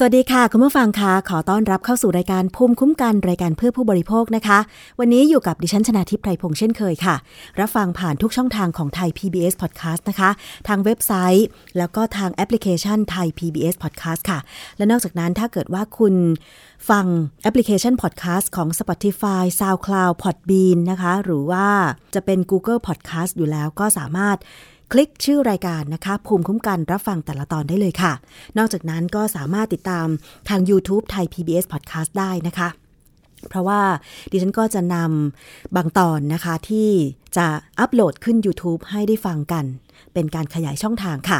สวัสดีค่ะ คุณผู้ฟังคะขอต้อนรับเข้าสู่รายการภูมิคุ้มกันรายการเพื่อผู้บริโภคนะคะ วันนี้อยู่กับดิฉันชนาทิพไพรพงษ์เช่นเคยค่ะ รับฟังผ่านทุกช่องทางของไทย PBS Podcast นะคะ ทางเว็บไซต์ แล้วก็ทางแอปพลิเคชันไทย PBS Podcast ค่ะ และนอกจากนั้นถ้าเกิดว่าคุณฟังแอปพลิเคชัน Podcast ของ Spotify SoundCloud Podbean นะคะ หรือว่าจะเป็น Google Podcast อยู่แล้วก็สามารถ คลิกชื่อรายการนะคะ ภูมิคุ้มกันรับฟังแต่ละตอนได้เลยค่ะ นอกจากนั้นก็สามารถติดตามทาง YouTube ไทย PBS Podcast ได้นะคะ เพราะว่าดิฉันก็จะนำบางตอนนะคะ ที่จะอัปโหลดขึ้น YouTube ให้ได้ฟังกัน เป็นการขยายช่องทางค่ะ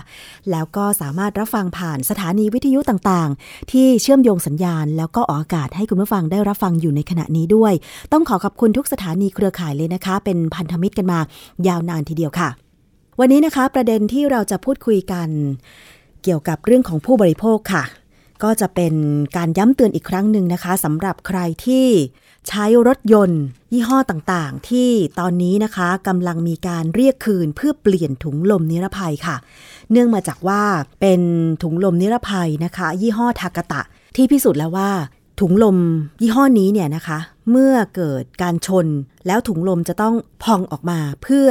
แล้วก็สามารถรับฟังผ่านสถานีวิทยุต่างๆ ที่เชื่อมโยงสัญญาณ แล้วก็ออกอากาศให้คุณผู้ฟังได้รับฟังอยู่ในขณะนี้ด้วย ต้องขอขอบคุณทุกสถานีเครือข่ายเลยนะคะ เป็นพันธมิตรกันมายาวนานทีเดียวค่ะ วันนี้นะคะประเด็นที่เราจะพูดคุยกัน เกี่ยวกับเรื่องของผู้บริโภคค่ะ ก็จะเป็นการย้ำเตือนอีกครั้งหนึ่งนะคะสำหรับใครที่ใช้รถยนต์ ยี่ห้อต่างๆ ที่ตอนนี้นะคะกำลังมีการเรียกคืนเพื่อเปลี่ยนถุงลมนิรภัยค่ะ เนื่องมาจากว่าเป็นถุงลมนิรภัยนะคะ ยี่ห้อทากะตะ ที่พิสูจน์แล้วว่าถุงลมยี่ห้อนี้เนี่ยนะคะ เมื่อเกิดการชนแล้วถุงลมจะต้องพองออกมาเพื่อ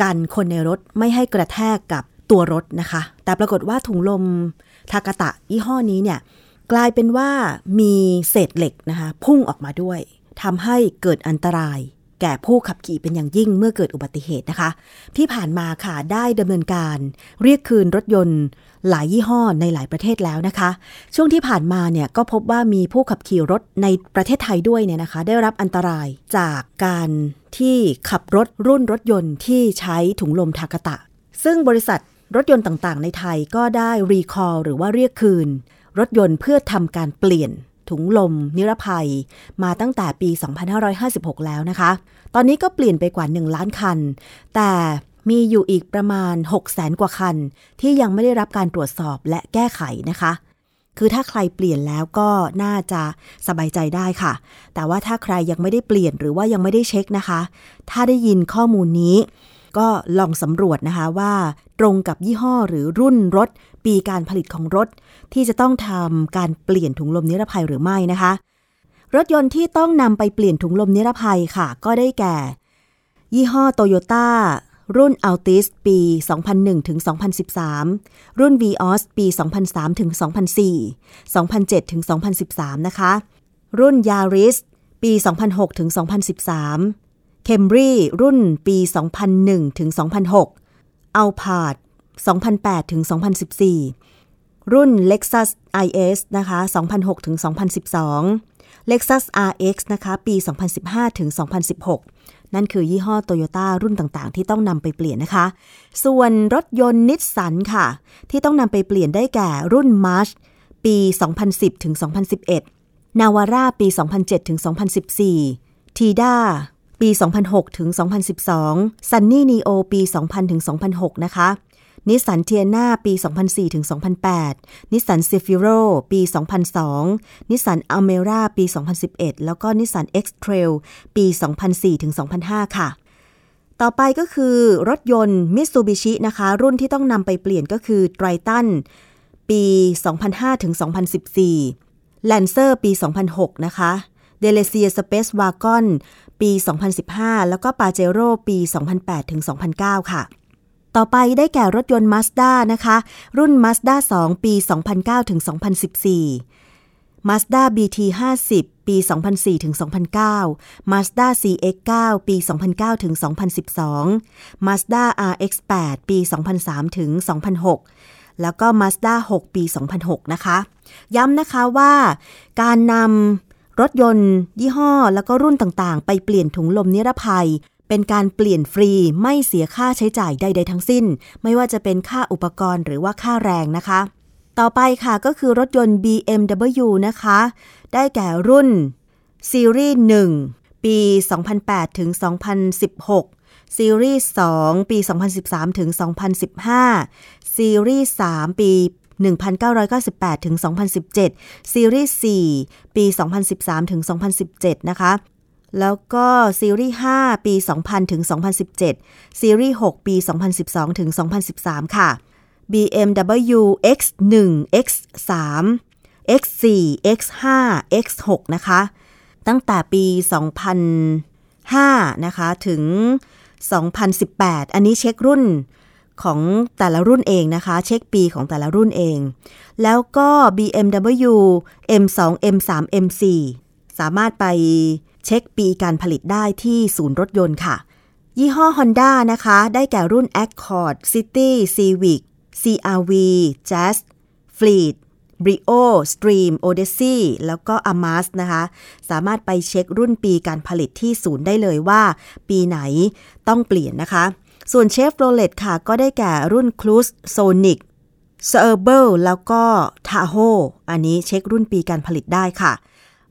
กันคนในรถไม่ให้กระแทกกับตัวรถนะคะ แต่ปรากฏว่าถุงลมทากะตะยี่ห้อนี้เนี่ยกลายเป็นว่ามีเศษเหล็กนะคะ พุ่งออกมาด้วยทำให้เกิดอันตราย แก่ผู้ขับขี่เป็นอย่างยิ่งเมื่อเกิดอุบัติเหตุนะคะ ที่ผ่านมาค่ะได้ดำเนินการ เรียกคืนรถยนต์ หลายยี่ห้อในหลายประเทศแล้วนะคะ ช่วงที่ผ่านมาเนี่ยก็พบว่ามีผู้ขับขี่รถในประเทศไทยด้วยเนี่ยนะคะ ได้รับอันตรายจากการที่ขับรถรุ่นรถยนต์ที่ใช้ถุงลมทากตะ ซึ่งบริษัทรถยนต์ต่างๆ ในไทยก็ได้รีคอร์หรือว่าเรียกคืน รถยนต์เพื่อทำการเปลี่ยน ถุงลม นิรภัย มาตั้งแต่ปี 2556 แล้วนะคะ ตอนนี้ก็เปลี่ยนไปกว่า 1 ล้านคัน แต่มีอยู่อีกประมาณ 6 0แสนกว่าคัน ที่ยังไม่ได้รับการตรวจสอบและแก้ไขนะคะ คือถ้าใครเปลี่ยนแล้วก็น่าจะสบายใจได้ค่ะ แต่ว่าถ้าใครยังไม่ได้เปลี่ยนหรือว่ายังไม่ได้เช็คนะคะ ถ้าได้ยินข้อมูลนี้ ก็ลองสำรวจนะคะว่า ตรงกับยี่ห้อหรือรุ่นรถ ปีการผลิตของรถ ที่จะต้องทำการเปลี่ยนถุงลมนิรภัยหรือไม่นะคะ รถยนต์ที่ต้องนำไปเปลี่ยนถุงลมนิรภัยค่ะ ก็ได้แก่ ยี่ห้อโตโยต้ารุ่น Altis ปี 2001 ถึง 2013 รุ่น Vios ปี 2003 ถึง 2004 2007 ถึง 2013 นะคะ รุ่น Yaris ปี 2006 ถึง 2013 Camry รุ่นปี 2001 ถึง 2006 Alphard 2008 ถึง 2014 รุ่น Lexus IS นะคะ 2006 ถึง 2012 Lexus RX นะคะ ปี 2015 ถึง 2016 นั่นคือยี่ห้อโตโยต้ารุ่นต่างๆ ที่ต้องนำไปเปลี่ยนนะคะ ส่วนรถยนต์นิสสันค่ะ ที่ต้องนำไปเปลี่ยนได้แก่รุ่น March ปี 2010 ถึง 2011 Navara ปี 2007 ถึง 2014 Tida ปี 2006 ถึง 2012 Sunny Neo ปี 2000 ถึง 2006 นะคะ นิสสันเทียนาปี 2004ถึง2008 นิสสันเซฟิโรปี 2002 นิสสันอัลเมร่าปี 2011 แล้วก็นิสสัน X-Trail ปี 2004ถึง2005 ค่ะ ต่อไปก็คือรถยนต์มิตซูบิชินะคะ รุ่นที่ต้องนำไปเปลี่ยนก็คือไตรตันปี 2005ถึง2014 Lancer ปี 2006 นะคะเดลเซียสเปซวากอนปี 2015 แล้วก็ปาเจโร่ปี 2008ถึง2009 ค่ะ ต่อไปได้แก่รถยนต์ Mazda นะคะ รุ่น Mazda 2 ปี 2009ถึง2014 Mazda BT 50 ปี 2004ถึง2009 Mazda CX 9 ปี 2009ถึง2012 Mazda RX 8 ปี 2003ถึง2006 แล้วก็ Mazda 6 ปี 2006 นะคะ ย้ำนะคะว่าการนำรถยนต์ ยี่ห้อ แล้วก็รุ่นต่างๆ ไปเปลี่ยนถุงลมนิรภัย เป็นการเปลี่ยนฟรีไม่เสียค่าใช้จ่ายใดๆทั้งสิ้น ไม่ว่าจะเป็นค่าอุปกรณ์หรือว่าค่าแรงนะคะ ต่อไปค่ะก็คือรถยนต์ BMW นะคะ ได้แก่รุ่นซีรีส์1ปี 2008 ถึง 2016 ซีรีส์2ปี 2013 ถึง 2015 ซีรีส์3ปี 1998 ถึง 2017 ซีรีส์4ปี 2013 ถึง 2017 นะคะ แล้วก็ซีรีส์ 5 ปี 2000 ถึง 2017 ซีรีส์ 6 ปี 2012 ถึง 2013 ค่ะ BMW X1 X3 X4 X5 X6 นะคะ ตั้งแต่ปี 2005 นะคะ ถึง 2018 อันนี้เช็ครุ่นของแต่ละรุ่นเองนะคะ เช็คปีของแต่ละรุ่นเอง แล้วก็ BMW M2 M3 M4 สามารถไป เช็คปีการผลิตได้ที่ศูนย์รถยนต์ค่ะ ยี่ห้อ Honda นะคะ ได้แก่รุ่น Accord City Civic CRV Jazz Fleet Brio Stream Odyssey แล้วก็ Amas นะคะ สามารถไปเช็ครุ่นปีการผลิตที่ศูนย์ได้เลยว่า ปีไหนต้องเปลี่ยนนะคะ ส่วนเชฟโรเลตค่ะ ก็ได้แก่รุ่น Cruise Sonic s e r b e l แล้วก็ Tahoe อันนี้เช็ครุ่นปีการผลิตได้ค่ะ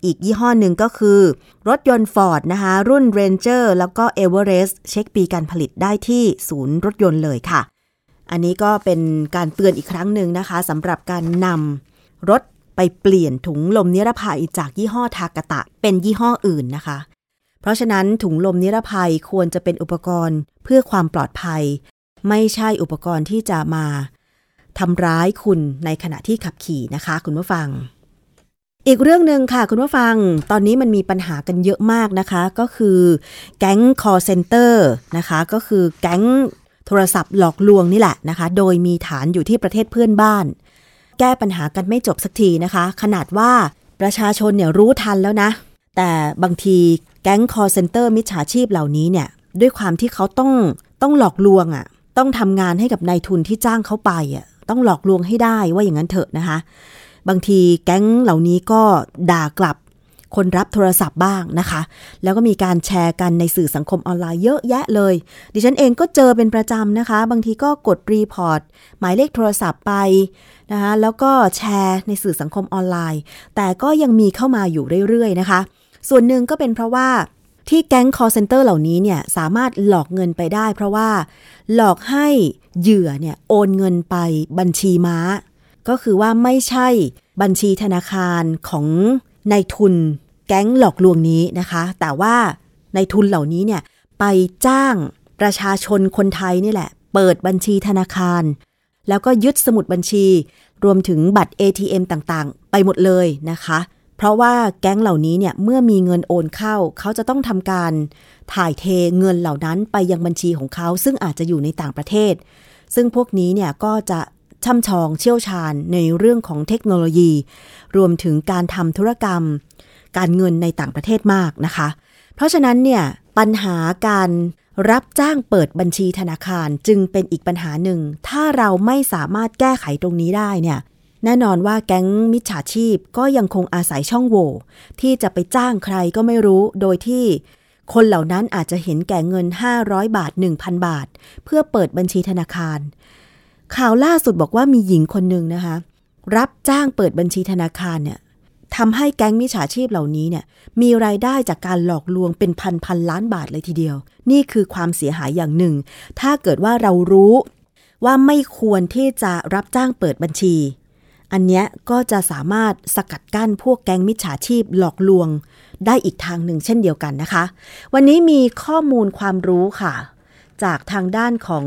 อีกยี่ห้อหนึ่งก็คือ รถยนต์ Ford นะคะ รุ่น Ranger แล้วก็ Everest เช็คปีการผลิตได้ที่ศูนย์รถยนต์เลยค่ะ อันนี้ก็เป็นการเตือนอีกครั้งหนึ่งนะคะสำหรับการนำรถไปเปลี่ยนถุงลมนิรภัยจากยี่ห้อทากะตะ เป็นยี่ห้ออื่นนะคะ เพราะฉะนั้นถุงลมนิรภัยควรจะเป็นอุปกรณ์เพื่อความปลอดภัย ไม่ใช่อุปกรณ์ที่จะมาทำร้ายคุณในขณะที่ขับขี่นะคะ คุณผู้ฟัง อีกเรื่องหนึ่งค่ะคุณผู้ฟัง ตอนนี้มันมีปัญหากันเยอะมากนะคะ ก็คือแก๊ง call center นะคะ ก็คือแก๊งโทรศัพท์หลอกลวงนี่แหละนะคะ โดยมีฐานอยู่ที่ประเทศเพื่อนบ้าน แก้ปัญหากันไม่จบสักทีนะคะ ขนาดว่าประชาชนเนี่ยรู้ทันแล้วนะ แต่บางทีแก๊ง call center มิจฉาชีพเหล่านี้เนี่ย ด้วยความที่เขาต้องต้องหลอกลวงอะ่ะ ต้องทำงานให้กับนายทุนที่จ้างเขาไปอะ่ะ ต้องหลอกลวงให้ได้ว่าอย่างนั้นเถอะนะคะ บางทีแก๊งเหล่านี้ก็ด่ากลับคนรับโทรศัพท์บ้างนะคะ แล้วก็มีการแชร์กันในสื่อสังคมออนไลน์เยอะแยะเลย ดิฉันเองก็เจอเป็นประจำนะคะ บางทีก็กด report หมายเลขโทรศัพท์ไปนะคะ แล้วก็แชร์ในสื่อสังคมออนไลน์ แต่ก็ยังมีเข้ามาอยู่เรื่อยๆนะคะ ส่วนหนึ่งก็เป็นเพราะว่าที่แก๊ง call center เหล่านี้เนี่ยสามารถหลอกเงินไปได้ เพราะว่าหลอกให้เหยื่อเนี่ยโอนเงินไปบัญชีม้า ก็คือว่าไม่ใช่บัญชีธนาคารของนายทุนแก๊งหลอกลวงนี้นะคะ แต่ว่าในทุนเหล่านี้เนี่ยไปจ้างประชาชนคนไทยนี่แหละ เปิดบัญชีธนาคาร แล้วก็ยึดสมุดบัญชี รวมถึงบัตร ATM ต่างๆ ไปหมดเลยนะคะ เพราะว่าแก๊งเหล่านี้เนี่ยเมื่อมีเงินโอนเข้า เขาจะต้องทำการถ่ายเทเงินเหล่านั้นไปยังบัญชีของเขา ซึ่งอาจจะอยู่ในต่างประเทศ ซึ่งพวกนี้เนี่ยก็จะ ช่ำชองเชี่ยวชาญในเรื่องของเทคโนโลยี รวมถึงการทำธุรกรรม การเงินในต่างประเทศมากนะคะ เพราะฉะนั้นเนี่ยปัญหาการรับจ้างเปิดบัญชีธนาคารจึงเป็นอีกปัญหาหนึ่ง ถ้าเราไม่สามารถแก้ไขตรงนี้ได้เนี่ยแน่นอนว่าแก๊งมิจฉาชีพก็ยังคงอาศัยช่องโหว่ที่จะไปจ้างใครก็ไม่รู้ โดยที่คนเหล่านั้นอาจจะเห็นแก่เงิน 500 บาท 1,000 บาท เพื่อเปิดบัญชีธนาคาร ข่าวล่าสุดบอกว่ามีหญิงคนหนึ่งนะคะ รับจ้างเปิดบัญชีธนาคารเนี่ยทำให้แก๊งมิจฉาชีพเหล่านี้เนี่ยมีรายได้จากการหลอกลวงเป็นพันพันล้านบาทเลยทีเดียว นี่คือความเสียหายอย่างหนึ่ง ถ้าเกิดว่าเรารู้ว่าไม่ควรที่จะรับจ้างเปิดบัญชี อันเนี้ยก็จะสามารถสกัดกั้นพวกแก๊งมิจฉาชีพหลอกลวง ได้อีกทางหนึ่งเช่นเดียวกันนะคะ วันนี้มีข้อมูลความรู้ค่ะ จากทางด้านของ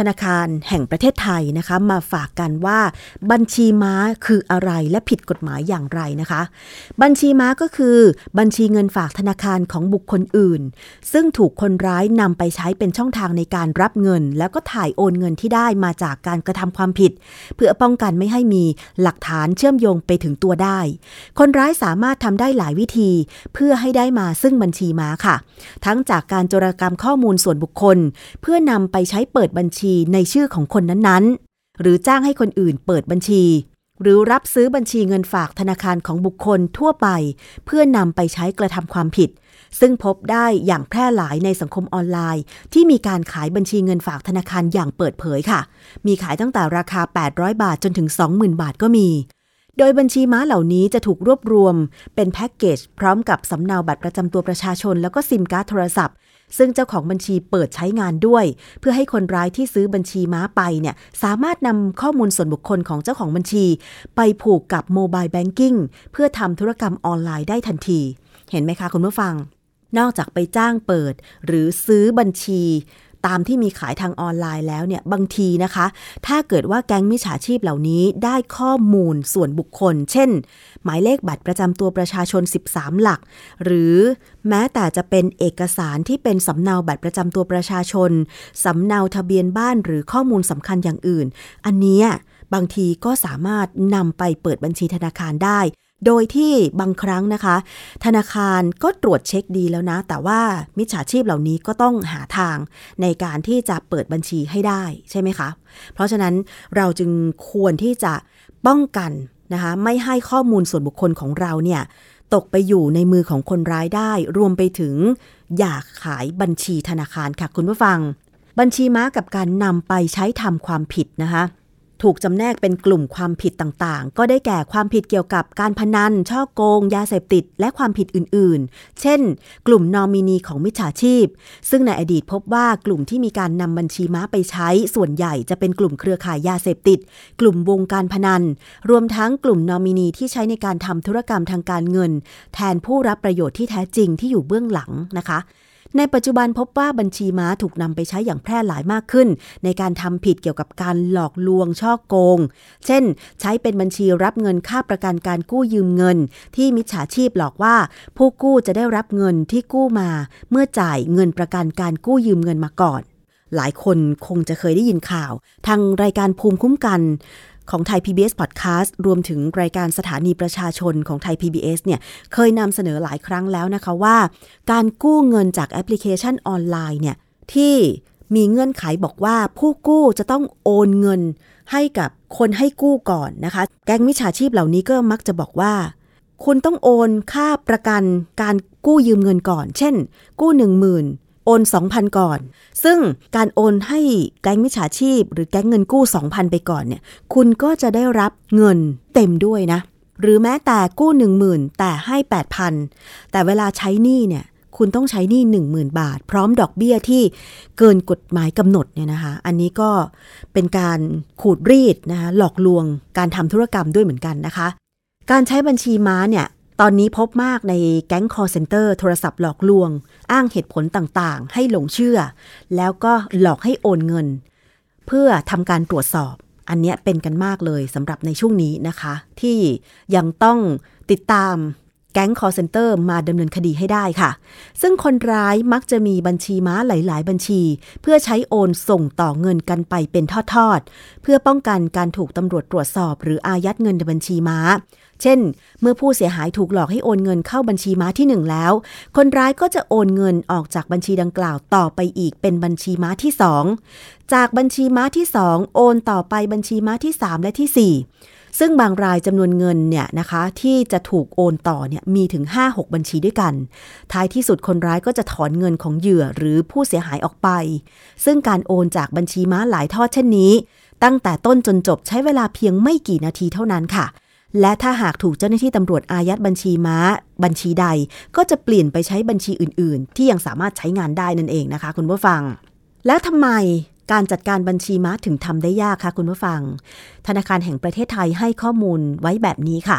ธนาคารแห่งประเทศไทยนะคะ มาฝากกันว่าบัญชีม้าคืออะไรและผิดกฎหมายอย่างไรนะคะ บัญชีม้าก็คือบัญชีเงินฝากธนาคารของบุคคลอื่น ซึ่งถูกคนร้ายนำไปใช้เป็นช่องทางในการรับเงิน แล้วก็ถ่ายโอนเงินที่ได้มาจากการกระทำความผิด เพื่อป้องกันไม่ให้มีหลักฐานเชื่อมโยงไปถึงตัวได้ คนร้ายสามารถทำได้หลายวิธี เพื่อให้ได้มาซึ่งบัญชีม้าค่ะ ทั้งจากการโจรกรรมข้อมูลส่วนบุคคล เพื่อนำไปใช้เปิดบัญชีในชื่อของคนนั้นๆ หรือจ้างให้คนอื่นเปิดบัญชี หรือรับซื้อบัญชีเงินฝากธนาคารของบุคคลทั่วไป เพื่อนำไปใช้กระทำความผิด ซึ่งพบได้อย่างแพร่หลายในสังคมออนไลน์ ที่มีการขายบัญชีเงินฝากธนาคารอย่างเปิดเผยค่ะ มีขายตั้งแต่ราคา 800 บาทจนถึง 20,000 บาทก็มีโดยบัญชีม้าเหล่านี้จะถูกรวบรวม เป็นแพ็กเกจพร้อมกับสำเนาบัตรประจำตัวประชาชน แล้วก็ซิมการ์ดโทรศัพท์ ซึ่งเจ้าของบัญชีเปิดใช้งานด้วย เพื่อให้คนร้ายที่ซื้อบัญชีม้าไปเนี่ยสามารถนำข้อมูลส่วนบุคคลของเจ้าของบัญชี ไปผูกกับ mobile banking เพื่อทำธุรกรรมออนไลน์ได้ทันที เห็นไหมคะคุณผู้ฟัง นอกจากไปจ้างเปิด หรือซื้อบัญชี ตามที่มีขายทางออนไลน์แล้วเนี่ยบางทีนะคะ ถ้าเกิดว่าแก๊งมิจฉาชีพเหล่านี้ได้ข้อมูลส่วนบุคคล เช่น หมายเลขบัตรประจำตัวประชาชน 13 หลัก หรือแม้แต่จะเป็นเอกสารที่เป็นสำเนาบัตรประจำตัวประชาชนสำเนาทะเบียนบ้านหรือข้อมูลสำคัญอย่างอื่น อันนี้บางทีก็สามารถนำไปเปิดบัญชีธนาคารได้ โดยที่บางครั้งนะคะ ธนาคารก็ตรวจเช็คดีแล้วนะ แต่ว่ามิจฉาชีพเหล่านี้ก็ต้องหาทางในการที่จะเปิดบัญชีให้ได้ใช่ไหมคะ เพราะฉะนั้นเราจึงควรที่จะป้องกันนะคะไม่ให้ข้อมูลส่วนบุคคลของเราเนี่ยตกไปอยู่ในมือของคนร้ายได้ รวมไปถึง อยากขายบัญชีธนาคารค่ะคุณผู้ฟัง บัญชีม้ากับการนำไปใช้ทำความผิดนะคะ ถูกจำแนกเป็นกลุ่มความผิดต่างๆ ก็ได้แก่ความผิดเกี่ยวกับการพนัน ช่อโกง ยาเสพติด และความผิดอื่นๆ เช่น กลุ่มนอมินีของมิจฉาชีพ ซึ่งในอดีตพบว่ากลุ่มที่มีการนำบัญชีม้าไปใช้ ส่วนใหญ่จะเป็นกลุ่มเครือข่ายยาเสพติด กลุ่มวงการพนัน รวมทั้งกลุ่มนอมินีที่ใช้ในการทำธุรกรรมทางการเงิน แทนผู้รับประโยชน์ที่แท้จริงที่อยู่เบื้องหลังนะคะ ในปัจจุบันพบว่าบัญชีม้าถูกนำไปใช้อย่างแพร่หลายมากขึ้น ในการทำผิดเกี่ยวกับการหลอกลวงช่อโกง เช่น ใช้เป็นบัญชีรับเงินค่าประกันการกู้ยืมเงิน ที่มิจฉาชีพหลอกว่า ผู้กู้จะได้รับเงินที่กู้มา เมื่อจ่ายเงินประกันการกู้ยืมเงินมาก่อน หลายคนคงจะเคยได้ยินข่าว ทางรายการภูมิคุ้มกัน ของไทย PBS Podcast รวมถึงรายการสถานีประชาชนของไทย PBS เนี่ยเคยนำเสนอหลายครั้งแล้วนะคะว่า การกู้เงินจากแอปพลิเคชันออนไลน์เนี่ยที่มีเงื่อนไขบอกว่าผู้กู้จะต้องโอนเงินให้กับคนให้กู้ก่อนนะคะ แก๊งมิจฉาชีพเหล่านี้ก็มักจะบอกว่า คุณต้องโอนค่าประกันการกู้ยืมเงินก่อน เช่น กู้หนึ่งหมื่น โอน 2,000 ก่อน ซึ่งการโอนให้แก๊งมิจฉาชีพ หรือแก๊งเงินกู้ 2,000 ไปก่อนเนี่ยคุณก็จะได้รับเงินเต็มด้วยนะ หรือแม้แต่กู้ 10,000 แต่ให้ 8,000 แต่เวลาใช้หนี้เนี่ยคุณต้องใช้หนี้10,000 บาท พร้อมดอกเบี้ยที่เกินกฎหมายกำหนดเนี่ยนะคะ อันนี้ก็เป็นการขูดรีดนะคะหลอกลวงการทำธุรกรรมด้วยเหมือนกันนะคะ การใช้บัญชีม้าเนี่ย ตอนนี้พบมากในแก๊งคอร์เซนเตอร์โทรศัพท์หลอกลวง อ้างเหตุผลต่างๆ ให้หลงเชื่อ แล้วก็หลอกให้โอนเงิน เพื่อทำการตรวจสอบ อันนี้เป็นกันมากเลยสำหรับในช่วงนี้นะคะ ที่ยังต้องติดตาม แก๊ง call center มาดำเนินคดีให้ได้ค่ะ ซึ่งคนร้ายมักจะมีบัญชีม้าหลาย ๆ บัญชี เพื่อใช้โอนส่งต่อเงินกันไปเป็นทอด ๆ เพื่อป้องกันการถูกตำรวจตรวจสอบ หรืออายัดเงินในบัญชีม้า เช่น เมื่อผู้เสียหายถูกหลอกให้โอนเงินเข้าบัญชีม้าที่ 1 แล้ว คนร้ายก็จะโอนเงินออกจากบัญชีดังกล่าวต่อไปอีกเป็นบัญชีม้าที่ 2 จากบัญชีม้าที่ 2 โอนต่อไปบัญชีม้าที่ 3 และที่ 4 ซึ่งบางรายจำนวนเงินเนี่ยนะคะที่จะถูกโอนต่อเนี่ยมีถึง 5-6 บัญชีด้วยกัน ท้ายที่สุดคนร้ายก็จะถอนเงินของเหยื่อหรือผู้เสียหายออกไป ซึ่งการโอนจากบัญชีม้าหลายทอดเช่นนี้ ตั้งแต่ต้นจนจบใช้เวลาเพียงไม่กี่นาทีเท่านั้นค่ะ และถ้าหากถูกเจ้าหน้าที่ตำรวจอายัดบัญชีม้า บัญชีใด ก็จะเปลี่ยนไปใช้บัญชีอื่น ๆ ที่ยังสามารถใช้งานได้นั่นเองนะคะ คุณผู้ฟัง แล้วทำไมการจัดการบัญชีม้าถึงทำได้ยากคะคุณผู้ฟังธนาคารแห่งประเทศไทยให้ข้อมูลไว้แบบนี้ค่ะ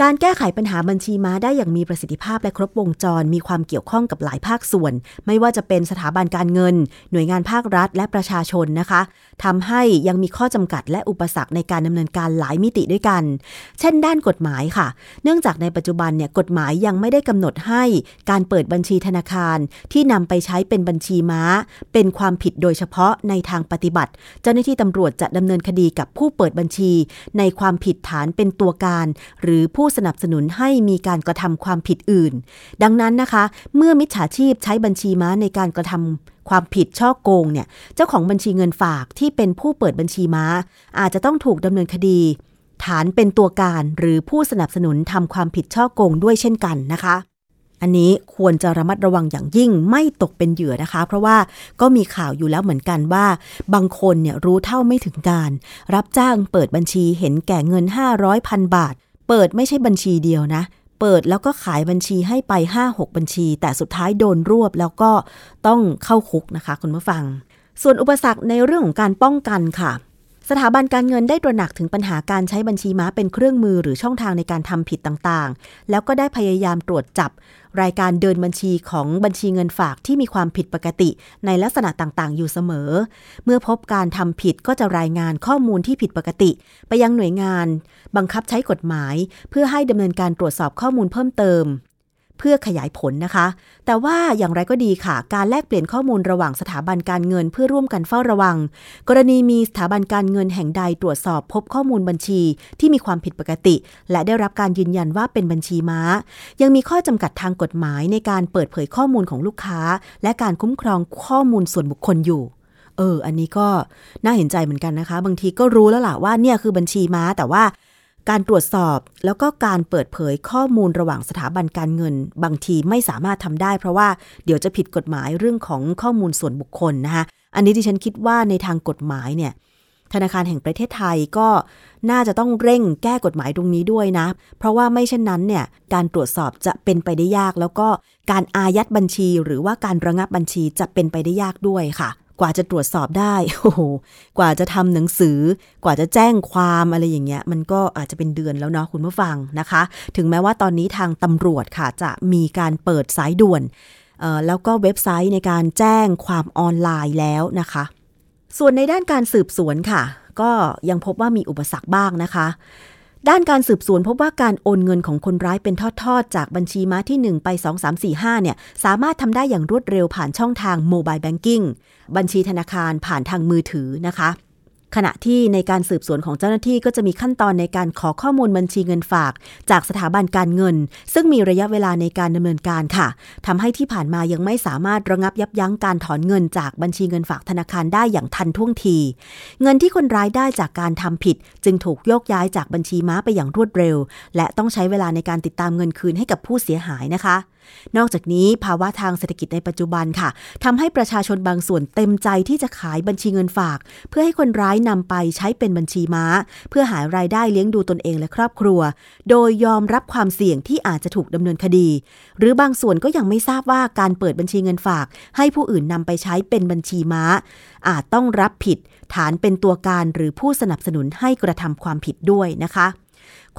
การแก้ไขปัญหาบัญชีม้าได้อย่างมีประสิทธิภาพและครบวงจร มีความเกี่ยวข้องกับหลายภาคส่วน ไม่ว่าจะเป็นสถาบันการเงิน หน่วยงานภาครัฐ และประชาชนนะคะทำให้ยังมีข้อจำกัดและอุปสรรคในการดำเนินการหลายมิติด้วยกัน เช่น ด้านกฎหมายค่ะ เนื่องจากในปัจจุบันเนี่ยกฎหมายยังไม่ได้กำหนดให้การเปิดบัญชีธนาคาร ที่นำไปใช้เป็นบัญชีม้า เป็นความผิดโดยเฉพาะในทางปฏิบัติ เจ้าหน้าที่ตำรวจจะดำเนินคดีกับผู้เปิดบัญชี ในความผิดฐานเป็นตัวการ หรือผู้สนับสนุนให้มีการกระทำความผิดอื่น ดังนั้นนะคะ เมื่อมิจฉาชีพใช้บัญชีม้าในการกระทำความผิดช่อโกงเนี่ย เจ้าของบัญชีเงินฝากที่เป็นผู้เปิดบัญชีม้า อาจจะต้องถูกดำเนินคดี ฐานเป็นตัวการหรือผู้สนับสนุนทำความผิดช่อโกงด้วยเช่นกันนะคะ อันนี้ควรจะระมัดระวังอย่างยิ่งไม่ตกเป็นเหยื่อนะคะ เพราะว่าก็มีข่าวอยู่แล้วเหมือนกันว่า บางคนเนี่ยรู้เท่าไม่ถึงการ รับจ้างเปิดบัญชีเห็นแก่เงิน 500พันบาท เปิดไม่ใช่บัญชีเดียวนะ เปิดแล้วก็ขายบัญชีให้ไป 5-6 บัญชี แต่สุดท้ายโดนรวบแล้วก็ต้องเข้าคุกนะคะ คุณผู้ฟัง ส่วนอุปสรรคในเรื่องของการป้องกันค่ะ สถาบันการเงินได้ตระหนักถึงปัญหาการใช้บัญชีม้าเป็นเครื่องมือหรือช่องทางในการทำผิดต่างๆ แล้วก็ได้พยายามตรวจจับ รายการเดินบัญชีของบัญชีเงินฝากที่มีความผิดปกติ ในลักษณะต่างๆ อยู่เสมอ เมื่อพบการทำผิดก็จะรายงานข้อมูลที่ผิดปกติ ไปยังหน่วยงาน บังคับใช้กฎหมาย เพื่อให้ดำเนินการตรวจสอบข้อมูลเพิ่มเติม เพื่อขยายผลนะคะ แต่ว่าอย่างไรก็ดีค่ะ การแลกเปลี่ยนข้อมูลระหว่างสถาบันการเงินเพื่อร่วมกันเฝ้าระวัง กรณีมีสถาบันการเงินแห่งใดตรวจสอบพบข้อมูลบัญชีที่มีความผิดปกติ และได้รับการยืนยันว่าเป็นบัญชีม้า ยังมีข้อจำกัดทางกฎหมายในการเปิดเผยข้อมูลของลูกค้า และการคุ้มครองข้อมูลส่วนบุคคลอยู่เออ อันนี้ก็น่าเห็นใจเหมือนกันนะคะ บางทีก็รู้แล้วล่ะว่าเนี่ยคือบัญชีม้า แต่ว่า การตรวจสอบแล้วก็การเปิดเผยข้อมูลระหว่างสถาบันการเงิน บางทีไม่สามารถทำได้ เพราะว่าเดี๋ยวจะผิดกฎหมายเรื่องของข้อมูลส่วนบุคคลนะคะอันนี้ที่ฉันคิดว่าในทางกฎหมายเนี่ยธนาคารแห่งประเทศไทยก็น่าจะต้องเร่งแก้กฎหมายตรงนี้ด้วยนะ เพราะว่าไม่เช่นนั้นเนี่ยการตรวจสอบจะเป็นไปได้ยาก แล้วก็การอายัดบัญชี หรือว่าการระงับบัญชีจะเป็นไปได้ยากด้วยค่ะ กว่าจะตรวจสอบได้โอ้โหกว่าจะทำหนังสือ กว่าจะแจ้งความอะไรอย่างเงี้ย มันก็อาจจะเป็นเดือนแล้วเนาะคุณผู้ฟังนะคะ ถึงแม้ว่าตอนนี้ทางตำรวจค่ะ จะมีการเปิดสายด่วนแล้วก็เว็บไซต์ในการแจ้งความออนไลน์แล้วนะคะ ส่วนในด้านการสืบสวนค่ะ ก็ยังพบว่ามีอุปสรรคบ้างนะคะ ด้านการสืบสวนพบว่าการโอนเงินของคนร้ายเป็นทอดๆ จากบัญชีม้าที่ 1 ไป 2 3 4 5เนี่ยสามารถทำได้อย่างรวดเร็วผ่านช่องทางโมบายแบงกิ้งบัญชีธนาคารผ่านทางมือถือนะคะ ขณะที่ในการสืบสวนของเจ้าหน้าที่ก็จะมีขั้นตอนในการขอข้อมูลบัญชีเงินฝาก จากสถาบันการเงิน ซึ่งมีระยะเวลาในการดำเนินการค่ะทำให้ที่ผ่านมายังไม่สามารถระงับยับยั้งการถอนเงินจากบัญชีเงินฝากธนาคารได้อย่างทันท่วงที เงินที่คนร้ายได้จากการทำผิด จึงถูกโยกย้ายจากบัญชีม้าไปอย่างรวดเร็ว และต้องใช้เวลาในการติดตามเงินคืนให้กับผู้เสียหายนะคะ นอกจากนี้ภาวะทางเศรษฐกิจในปัจจุบันค่ะทำให้ประชาชนบางส่วนเต็มใจที่จะขายบัญชีเงินฝาก เพื่อให้คนร้ายนำไปใช้เป็นบัญชีม้า เพื่อหารายได้เลี้ยงดูตนเองและครอบครัว โดยยอมรับความเสี่ยงที่อาจจะถูกดำเนินคดี หรือบางส่วนก็ยังไม่ทราบว่าการเปิดบัญชีเงินฝาก ให้ผู้อื่นนำไปใช้เป็นบัญชีม้า อาจต้องรับผิด ฐานเป็นตัวการหรือผู้สนับสนุนให้กระทำความผิดด้วยนะคะ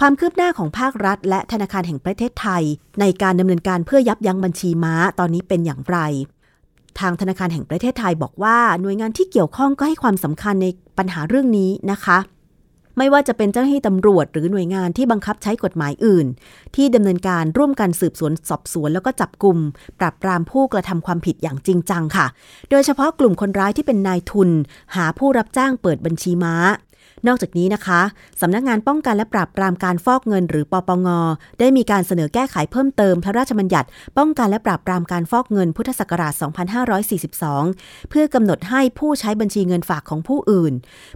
ความคืบหน้าของภาครัฐ และธนาคารแห่งประเทศไทย ในการดำเนินการเพื่อยับยั้งบัญชีม้าตอนนี้เป็นอย่างไร ทางธนาคารแห่งประเทศไทยบอกว่าหน่วยงานที่เกี่ยวข้องก็ให้ความสำคัญในปัญหาเรื่องนี้นะคะไม่ว่าจะเป็นเจ้าหน้าที่ตำรวจหรือหน่วยงานที่บังคับใช้กฎหมายอื่น ที่ดำเนินการร่วมกันสืบสวนสอบสวนแล้วก็จับกลุ่ม ปราบปรามผู้กระทำความผิดอย่างจริงจังค่ะ โดยเฉพาะกลุ่มคนร้ายที่เป็นนายทุน หาผู้รับจ้างเปิดบัญชีม้า นอกจากนี้นะคะสำนักงานป้องกันและปราบปรามการฟอกเงินหรือปปง ได้มีการเสนอแก้ไขเพิ่มเติมพระราชบัญญัติ ป้องกันและปราบปรามการฟอกเงินพุทธศักราช 2542 เพื่อกำหนดให้ผู้ใช้บัญชีเงินฝากของผู้อื่น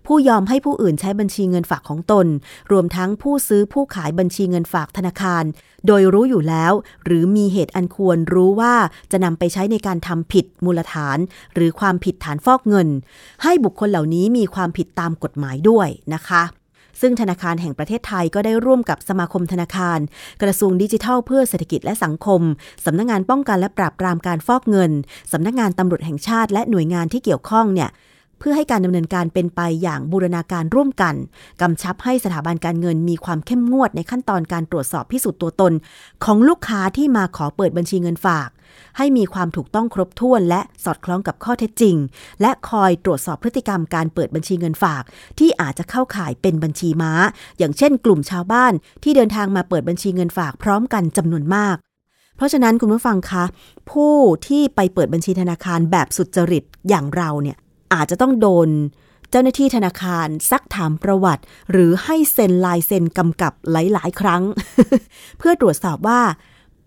ผู้ยอมให้ผู้อื่นใช้บัญชีเงินฝากของตน รวมทั้งผู้ซื้อผู้ขายบัญชีเงินฝากธนาคาร โดยรู้อยู่แล้ว หรือมีเหตุอันควรรู้ว่าจะนำไปใช้ในการทำผิดมูลฐาน หรือความผิดฐานฟอกเงิน ให้บุคคลเหล่านี้มีความผิดตามกฎหมายด้วยนะคะซึ่งธนาคารแห่งประเทศไทยก็ได้ร่วมกับสมาคมธนาคาร กระทรวงดิจิทัลเพื่อเศรษฐกิจและสังคม สำนักงงานป้องกันและปราบปรามการฟอกเงิน สำนักงงานตำรวจแห่งชาติและหน่วยงานที่เกี่ยวข้องเนี่ย พื่อให้การดำเนินการเป็นไปอย่างบูรณาการร่วมกันกำชับให้สถาบันการเงินมีความเข้มงวดในขั้นตอนการตรวจสอบพิสูจน์ตัวตน ของลูกค้าที่มาขอเปิดบัญชีเงินฝาก ให้มีความถูกต้องครบถ้วน และสอดคล้องกับข้อเท็จจริง และคอยตรวจสอบพฤติกรรมการเปิดบัญชีเงินฝาก ที่อาจจะเข้าข่ายเป็นบัญชีม้า อย่างเช่น กลุ่มชาวบ้านที่เดินทางมาเปิดบัญชีเงินฝากพร้อมกันจำนวนมากเพราะฉะนั้นคุณผู้ฟังคะ ผู้ที่ไปเปิดบัญชีธนาคารแบบสุจริตอย่างเราเนี่ย อาจจะต้องโดนเจ้าหน้าที่ธนาคารซักถามประวัติ หรือให้เซ็นลายเซ็นกำกับหลาย ๆ ครั้ง เพื่อตรวจสอบว่า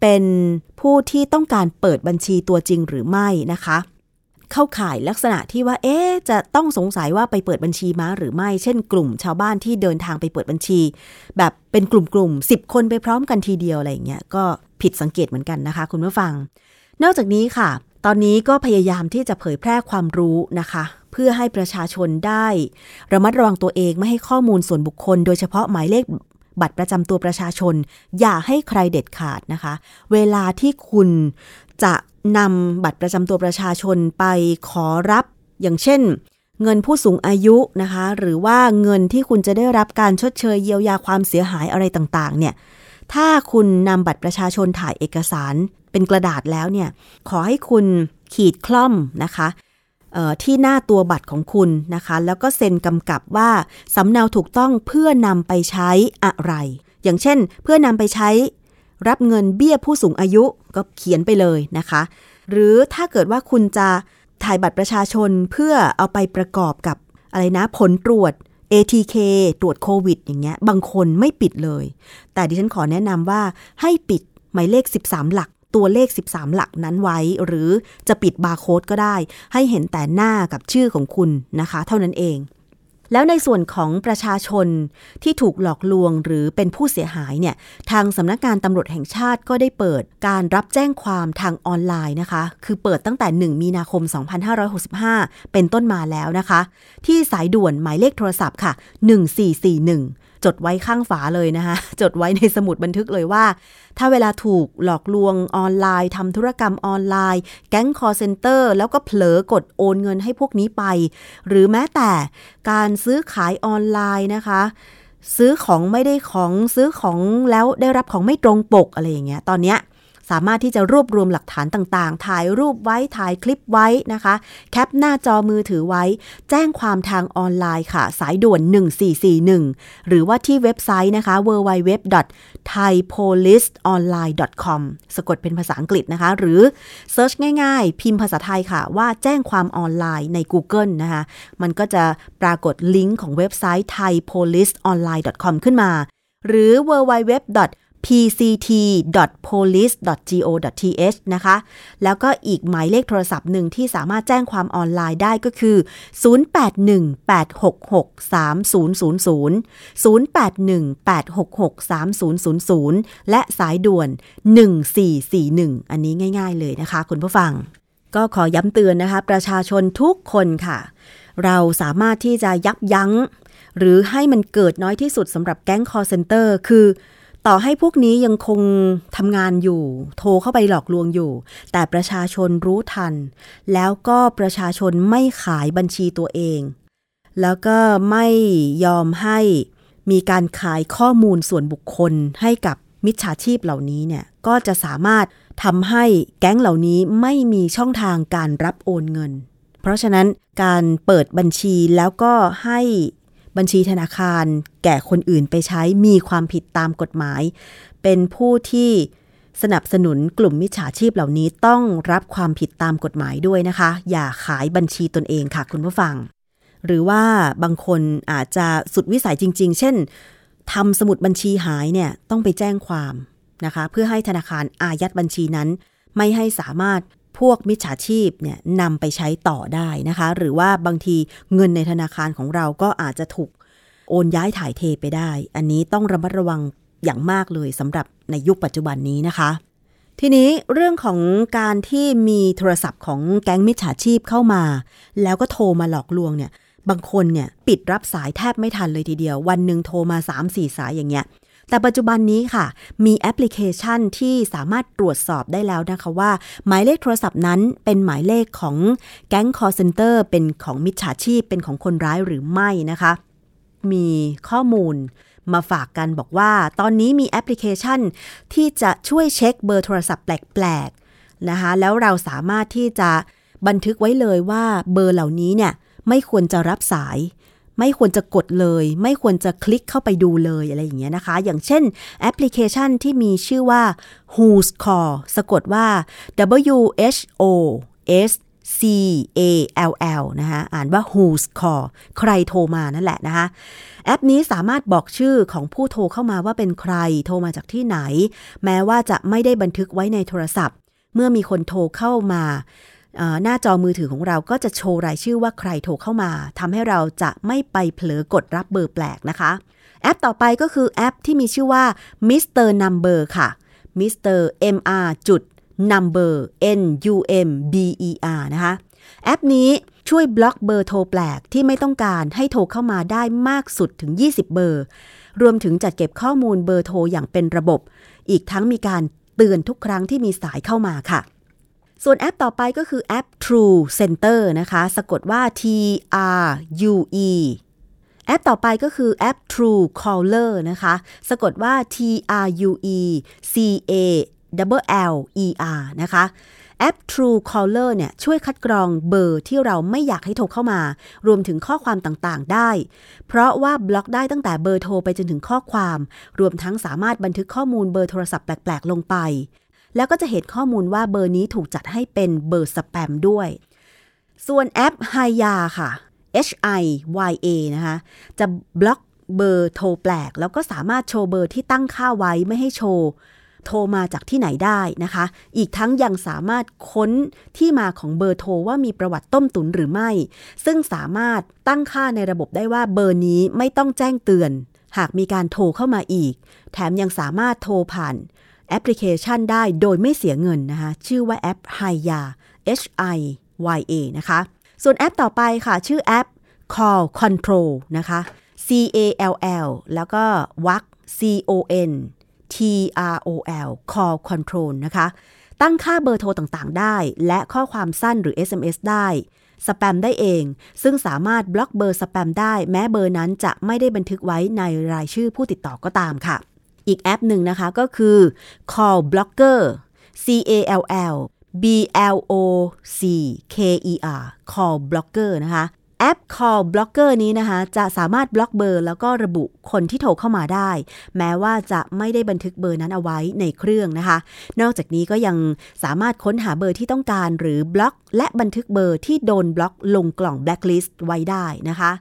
เป็นผู้ที่ต้องการเปิดบัญชีตัวจริงหรือไม่นะคะ เข้าข่ายลักษณะที่ว่า เอ๊จะต้องสงสัยว่าไปเปิดบัญชีม้าหรือไม่ เช่น กลุ่มชาวบ้านที่เดินทางไปเปิดบัญชี แบบเป็นกลุ่มๆสิบคนไปพร้อมกันทีเดียวอะไรเงี้ยก็ผิดสังเกตเหมือนกันนะคะ คุณผู้ฟัง นอกจากนี้ค่ะ ตอนนี้ก็พยายามที่จะเผยแพร่ความรู้นะคะ เพื่อให้ประชาชนได้ระมัดระวังตัวเองไม่ให้ข้อมูลส่วนบุคคล โดยเฉพาะหมายเลขบัตรประจำตัวประชาชน อย่าให้ใครเด็ดขาดนะคะ เวลาที่คุณจะนำบัตรประจำตัวประชาชนไปขอรับ อย่างเช่น เงินผู้สูงอายุนะคะ หรือว่าเงินที่คุณจะได้รับการชดเชยเยียวยาความเสียหายอะไรต่างๆ เนี่ยถ้าคุณนำบัตรประชาชนถ่ายเอกสารเป็นกระดาษแล้วเนี่ยขอให้คุณขีดคล่อมนะคะที่หน้าตัวบัตรของคุณนะคะ แล้วก็เซ็นกำกับว่าสำเนาถูกต้องเพื่อนำไปใช้อะไร อย่างเช่น เพื่อนำไปใช้ รับเงินเบี้ยผู้สูงอายุก็เขียนไปเลยนะคะ หรือถ้าเกิดว่าคุณจะถ่ายบัตรประชาชนเพื่อเอาไปประกอบกับอะไรนะผลตรวจ ATK ตรวจโควิด อย่างเงี้ยบางคนไม่ปิดเลย แต่ดิฉันขอแนะนำว่าให้ปิดหมายเลข 13 หลัก ตัวเลข 13 หลักนั้นไว้ หรือจะปิดบาร์โค้ดก็ได้ ให้เห็นแต่หน้ากับชื่อของคุณนะคะ เท่านั้นเอง แล้วในส่วนของประชาชนที่ถูกหลอกลวงหรือเป็นผู้เสียหายเนี่ยทางสำนักงานตำรวจแห่งชาติก็ได้เปิดการรับแจ้งความทางออนไลน์นะคะ คือเปิดตั้งแต่ 1 มีนาคม 2565 เป็นต้นมาแล้วนะคะ ที่สายด่วนหมายเลขโทรศัพท์ค่ะ 1441 จดไว้ข้างฝาเลยนะคะจดไว้ในสมุดบันทึกเลยว่า ถ้าเวลาถูกหลอกลวงออนไลน์ทำธุรกรรมออนไลน์ แก๊ง call center แล้วก็เผลอกดโอนเงินให้พวกนี้ไป หรือแม้แต่การซื้อขายออนไลน์นะคะ ซื้อของไม่ได้ของซื้อของแล้วได้รับของไม่ตรงปกอะไรอย่างเงี้ยตอนเนี้ย สามารถที่จะรวบรวมหลักฐานต่างๆ ถ่ายรูปไว้ ถ่ายคลิปไว้นะคะ แคปหน้าจอมือถือไว้ แจ้งความทางออนไลน์ค่ะ สายด่วน 1441 หรือว่าที่เว็บไซต์นะคะ www.thaipoliceonline.com สะกดเป็นภาษาอังกฤษนะคะ หรือเซิร์ชง่ายๆ พิมพ์ภาษาไทยค่ะ ว่าแจ้งความออนไลน์ใน Google นะคะ มันก็จะปรากฏลิงก์ของเว็บไซต์ thaipoliceonline.com ขึ้นมา หรือ www pct.police.go.th นะคะ แล้วก็อีกหมายเลขโทรศัพท์หนึ่งที่สามารถแจ้งความออนไลน์ได้ก็คือ 0818663000 0818663000 และสายด่วน 1441 อันนี้ง่าย ๆเลยนะคะคุณผู้ฟัง ก็ขอย้ำเตือนนะคะ ประชาชนทุกคนค่ะ เราสามารถที่จะยับยั้ง หรือให้มันเกิดน้อยที่สุดสำหรับแก๊งคอร์เซนเตอร์คือ ต่อให้พวกนี้ยังคงทำงานอยู่ โทรเข้าไปหลอกลวงอยู่ แต่ประชาชนรู้ทัน แล้วก็ประชาชนไม่ขายบัญชีตัวเอง แล้วก็ไม่ยอมให้มีการขายข้อมูลส่วนบุคคลให้กับมิจฉาชีพเหล่านี้เนี่ยก็จะสามารถทำให้แก๊งเหล่านี้ไม่มีช่องทางการรับโอนเงิน เพราะฉะนั้นการเปิดบัญชีแล้วก็ให้ บัญชีธนาคารแก่คนอื่นไปใช้มีความผิดตามกฎหมาย เป็นผู้ที่สนับสนุนกลุ่มมิจฉาชีพเหล่านี้ต้องรับความผิดตามกฎหมายด้วยนะคะ อย่าขายบัญชีตนเองค่ะคุณผู้ฟัง หรือว่าบางคนอาจจะสุดวิสัยจริง ๆ เช่นทำสมุดบัญชีหายเนี่ยต้องไปแจ้งความนะคะ เพื่อให้ธนาคารอายัดบัญชีนั้น ไม่ให้สามารถ พวกมิจฉาชีพเนี่ยนำไปใช้ต่อได้นะคะ หรือว่าบางทีเงินในธนาคารของเราก็อาจจะถูกโอนย้ายถ่ายเทไปได้ อันนี้ต้องระมัดระวังอย่างมากเลยสำหรับในยุคปัจจุบันนี้นะคะ ทีนี้เรื่องของการที่มีโทรศัพท์ของแก๊งมิจฉาชีพเข้ามา แล้วก็โทรมาหลอกลวงเนี่ยบางคนเนี่ยปิดรับสายแทบไม่ทันเลยทีเดียว วันหนึ่งโทรมา 3-4 สายอย่างเงี้ย แต่ปัจจุบันนี้ค่ะ มีแอปพลิเคชันที่สามารถตรวจสอบได้แล้วนะคะว่า หมายเลขโทรศัพท์นั้นเป็นหมายเลขของแก๊ง call center เป็นของมิจฉาชีพเป็นของคนร้ายหรือไม่นะคะ มีข้อมูลมาฝากกันบอกว่า ตอนนี้มีแอปพลิเคชัน ที่จะช่วยเช็คเบอร์โทรศัพท์แปลกๆนะคะแล้วเราสามารถที่จะบันทึกไว้เลยว่าเบอร์เหล่านี้เนี่ยไม่ควรจะรับสาย ไม่ควรจะกดเลย ไม่ควรจะคลิกเข้าไปดูเลยอะไรอย่างเงี้ยนะคะ อย่างเช่นแอปพลิเคชันที่มีชื่อว่า Who's Call สะกดว่า W H O S C A L L นะคะอ่านว่า Who's Call ใครโทรมานั่นแหละนะคะแอปนี้สามารถบอกชื่อของผู้โทรเข้ามาว่าเป็นใครโทรมาจากที่ไหน แม้ว่าจะไม่ได้บันทึกไว้ในโทรศัพท์ เมื่อมีคนโทรเข้ามา หน้าจอมือถือของเราก็จะโชว์รายชื่อว่าใครโทรเข้ามาทำให้เราจะไม่ไปเผลอกดรับเบอร์แปลกนะคะ แอปต่อไปก็คือแอปที่มีชื่อว่า Mr. Number ค่ะ Mr. MR จุด Number N U M B E R นะคะ แอปนี้ช่วยบล็อกเบอร์โทรแปลกที่ไม่ต้องการให้โทรเข้ามาได้มากสุดถึง 20 เบอร์ รวมถึงจัดเก็บข้อมูลเบอร์โทรอย่างเป็นระบบ อีกทั้งมีการเตือนทุกครั้งที่มีสายเข้ามาค่ะ ส่วนแอปต่อไปก็คือแอป True Center นะคะ สะกดว่า T R U E แอปต่อไปก็คือแอป True Caller นะคะ สะกดว่า T R U E C A L L E R นะคะแอป True Caller เนี่ยช่วยคัดกรองเบอร์ที่เราไม่อยากให้โทรเข้ามา รวมถึงข้อความต่างๆ ได้ เพราะว่าบล็อกได้ตั้งแต่เบอร์โทรไปจนถึงข้อความ รวมทั้งสามารถบันทึกข้อมูลเบอร์โทรศัพท์แปลก ๆ ลงไป แล้วก็จะเห็นข้อมูลว่าเบอร์นี้ถูกจัดให้เป็นเบอร์สแปมด้วย ส่วนแอป h i y a ค่ะ H I Y A นะคะ จะบล็อกเบอร์โทรแปลก แล้วก็สามารถโชว์เบอร์ที่ตั้งค่าไว้ไม่ให้โชว์โทรมาจากที่ไหนได้นะคะ อีกทั้งยังสามารถค้นที่มาของเบอร์โทรว่ามีประวัติต้มตุนหรือไม่ ซึ่งสามารถตั้งค่าในระบบได้ว่าเบอร์นี้ไม่ต้องแจ้งเตือน หากมีการโทรเข้ามาอีก แถมยังสามารถโทรผ่าน แอปพลิเคชันได้โดยไม่เสียเงินนะคะ ชื่อว่าแอป h i y a H I Y A นะคะ ส่วนแอปต่อไปค่ะ ชื่อแอป Call Control นะคะ C A L L แล้วก็วัก C O N T R O L Call Control นะคะ ตั้งค่าเบอร์โทรต่างๆ ได้ และข้อความสั้นหรือ SMS ได้สแปมได้เอง ซึ่งสามารถบล็อกเบอร์สแปมได้ แม้เบอร์นั้นจะไม่ได้บันทึกไว้ในรายชื่อผู้ติดต่อก็ตามค่ะ อีกแอปหนึ่งนะคะก็คือ Call Blocker C A L L B L O C K E R Call Blocker นะคะแอป Call Blocker นี้นะคะจะสามารถบล็อกเบอร์ แล้วก็ระบุคนที่โทรเข้ามาได้ แม้ว่าจะไม่ได้บันทึกเบอร์นั้นเอาไว้ในเครื่องนะคะ นอกจากนี้ก็ยังสามารถค้นหาเบอร์ที่ต้องการหรือบล็อก และบันทึกเบอร์ที่โดนบล็อกลงกล่อง blacklist ไว้ได้นะคะ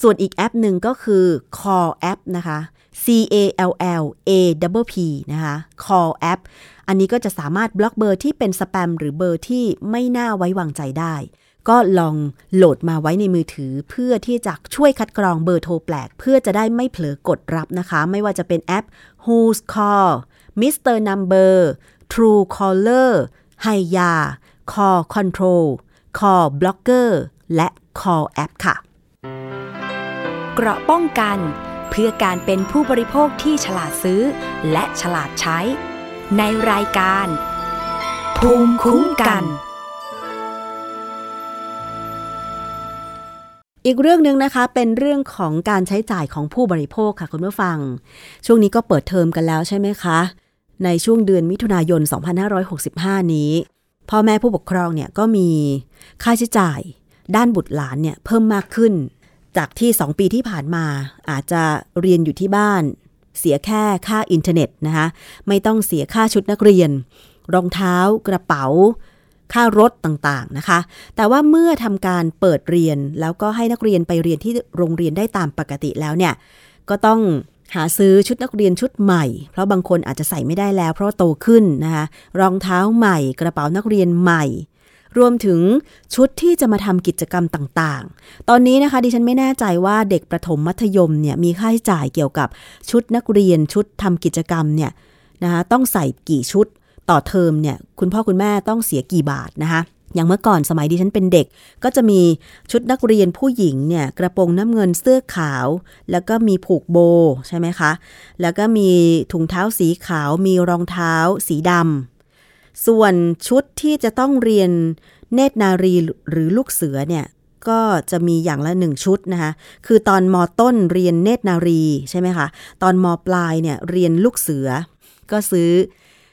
ส่วนอีกแอปหนึ่งก็คือ Call App นะคะ C A L L A P P นะคะ Call App อันนี้ก็จะสามารถบล็อกเบอร์ที่เป็นสแปมหรือเบอร์ที่ไม่น่าไว้วางใจได้ ก็ลองโหลดมาไว้ในมือถือ เพื่อที่จะช่วยคัดกรองเบอร์โทรแปลก เพื่อจะได้ไม่เผลอกดรับนะคะ ไม่ว่าจะเป็นแอป Who's Call Mr. Number True Caller h i y a Call Control Call Blocker และ Call App ค่ะ เกราะป้องกัน พื่อการเป็นผู้บริโภคที่ฉลาดซื้อ และฉลาดใช้ ในรายการ ภูมิคุ้มกัน อีกเรื่องหนึ่งนะคะเป็นเรื่องของการใช้จ่ายของผู้บริโภคค่ะคุณผู้ฟัง ช่วงนี้ก็เปิดเทอมกันแล้วใช่ไหมคะ ในช่วงเดือนมิถุนายน 2565 นี้ พ่อแม่ผู้ปกครองเนี่ยก็มีค่าใช้จ่าย ด้านบุตรหลานเนี่ยเพิ่มมากขึ้น จากที่ 2 ปีที่ผ่านมาอาจจะเรียนอยู่ที่บ้าน เสียแค่ค่าอินเทอร์เน็ตนะคะไม่ต้องเสียค่าชุดนักเรียน รองเท้ากระเป๋า ค่ารถต่างๆนะคะ แต่ว่าเมื่อทำการเปิดเรียนแล้วก็ให้นักเรียนไปเรียนที่โรงเรียนได้ตามปกติแล้วเนี่ยก็ต้องหาซื้อชุดนักเรียนชุดใหม่ เพราะบางคนอาจจะใส่ไม่ได้แล้ว เพราะโตขึ้นนะคะรองเท้าใหม่ กระเป๋านักเรียนใหม่ รวมถึงชุดที่จะมาทำกิจกรรมต่างๆ ตอนนี้นะคะดิฉันไม่แน่ใจว่าเด็กประถมมัธยมเนี่ยมีค่าใช้จ่ายเกี่ยวกับชุดนักเรียนชุดทำกิจกรรมเนี่ยนะคะต้องใส่กี่ชุดต่อเทอมเนี่ยคุณพ่อคุณแม่ต้องเสียกี่บาทนะคะอย่างเมื่อก่อนสมัยดิฉันเป็นเด็ก ก็จะมีชุดนักเรียนผู้หญิงเนี่ยกระโปรงน้ำเงินเสื้อขาว แล้วก็มีผูกโบใช่ไหมคะ แล้วก็มีถุงเท้าสีขาว มีรองเท้าสีดำ ส่วนชุดที่จะต้องเรียนเนตรนารีหรือลูกเสือเนี่ยก็จะมีอย่างละหนึ่งชุดนะคะ คือตอนมต้นเรียนเนตรนารีใช่ไหมคะ ตอนมปลายเนี่ยเรียนลูกเสือ ก็ซื้อ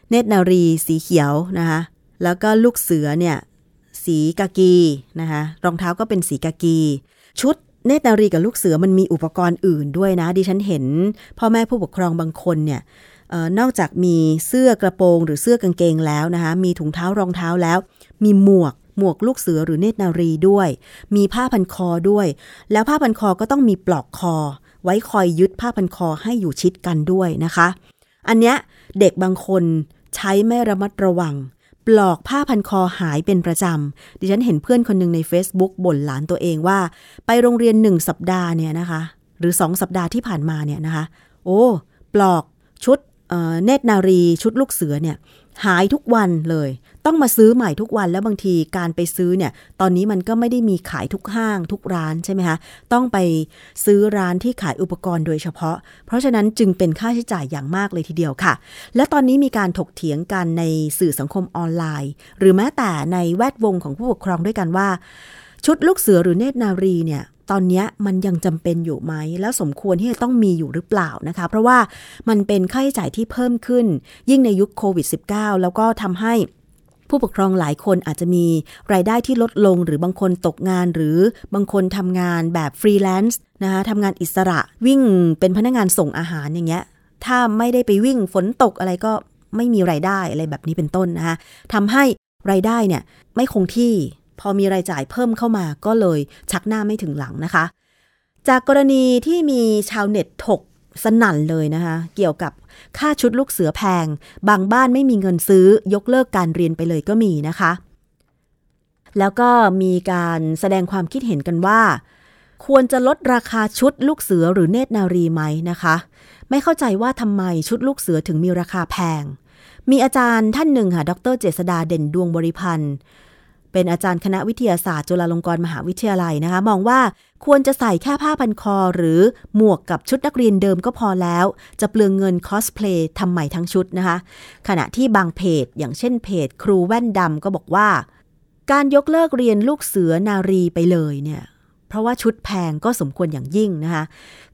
เนตรนารีสีเขียวนะคะ แล้วก็ลูกเสือเนี่ยสีกากีนะคะ รองเท้าก็เป็นสีกากี ชุดเนตรนารีกับลูกเสือมันมีอุปกรณ์อื่นด้วยนะ ดิฉันเห็น พ่อแม่ผู้ปกครองบางคนเนี่ย นอกจากมีเสื้อกระโปรง หรือเสื้อกางเกงแล้วนะคะมีถุงเท้ารองเท้าแล้ว มีหมวกหมวกลูกเสือหรือเนตรนารีด้วย มีผ้าพันคอด้วย แล้วผ้าพันคอก็ต้องมีปลอกคอ ไว้คอยยึดผ้าพันคอให้อยู่ชิดกันด้วยนะคะ อันเนี้ยเด็กบางคนใช้ไม่ระมัดระวัง ปลอกผ้าพันคอหายเป็นประจำ ดิฉันเห็นเพื่อนคนหนึ่งใน Facebook บ่นหลานตัวเองว่า ไปโรงเรียนหนึ่งสัปดาห์เนี่ยนะคะ หรือสองสัปดาห์ที่ผ่านมาเนี่ยนะคะ โอ้ ปลอกชุด เนตรนารีชุดลูกเสือเนี่ยหายทุกวันเลย ต้องมาซื้อใหม่ทุกวันแล้วบางทีการไปซื้อเนี่ยตอนนี้มันก็ไม่ได้มีขายทุกห้างทุกร้านใช่ไหมคะต้องไปซื้อร้านที่ขายอุปกรณ์โดยเฉพาะ เพราะฉะนั้นจึงเป็นค่าใช้จ่ายอย่างมากเลยทีเดียวค่ะ และตอนนี้มีการถกเถียงกันในสื่อสังคมออนไลน์ หรือแม้แต่ในแวดวงของผู้ปกครองด้วยกันว่า ชุดลูกเสือหรือเนตรนารีเนี่ยตอนนี้มันยังจำเป็นอยู่ไหม แล้วสมควรที่จะต้องมีอยู่หรือเปล่านะคะ เพราะว่ามันเป็นค่าใช้จ่ายที่เพิ่มขึ้น ยิ่งในยุคโควิด -19 แล้วก็ทำให้ผู้ปกครองหลายคนอาจจะมีรายได้ที่ลดลง หรือบางคนตกงานหรือบางคนทำงานแบบฟรีแลนซ์นะคะทำงานอิสระวิ่งเป็นพนักงานส่งอาหารอย่างเงี้ยถ้าไม่ได้ไปวิ่งฝนตกอะไรก็ไม่มีรายได้อะไรแบบนี้เป็นต้นนะคะทำให้รายได้เนี่ยไม่คงที่ พอมีรายจ่ายเพิ่มเข้ามาก็เลยชักหน้าไม่ถึงหลังนะคะ จากกรณีที่มีชาวเน็ตถกสนั่นเลยนะคะ เกี่ยวกับค่าชุดลูกเสือแพง บางบ้านไม่มีเงินซื้อยกเลิกการเรียนไปเลยก็มีนะคะ แล้วก็มีการแสดงความคิดเห็นกันว่า ควรจะลดราคาชุดลูกเสือหรือเนตรนารีไหมนะคะ ไม่เข้าใจว่าทำไมชุดลูกเสือถึงมีราคาแพง มีอาจารย์ท่านหนึ่งค่ะ ดรเจษดาเด่นดวงบริพันธ์ เป็นอาจารย์คณะวิทยาศาสตร์จุฬาลงกรณ์มหาวิทยาลัยนะคะ มองว่าควรจะใส่แค่ผ้าพันคอ หรือหมวกกับชุดนักเรียนเดิมก็พอแล้ว จะเปลืองเงินคอสเพลย์ทำใหม่ทั้งชุดนะคะ ขณะที่บางเพจ อย่างเช่นเพจ ครูแว่นดำก็บอกว่า การยกเลิกเรียนลูกเสือนารีไปเลยเนี่ยเพราะว่าชุดแพงก็สมควรอย่างยิ่งนะคะ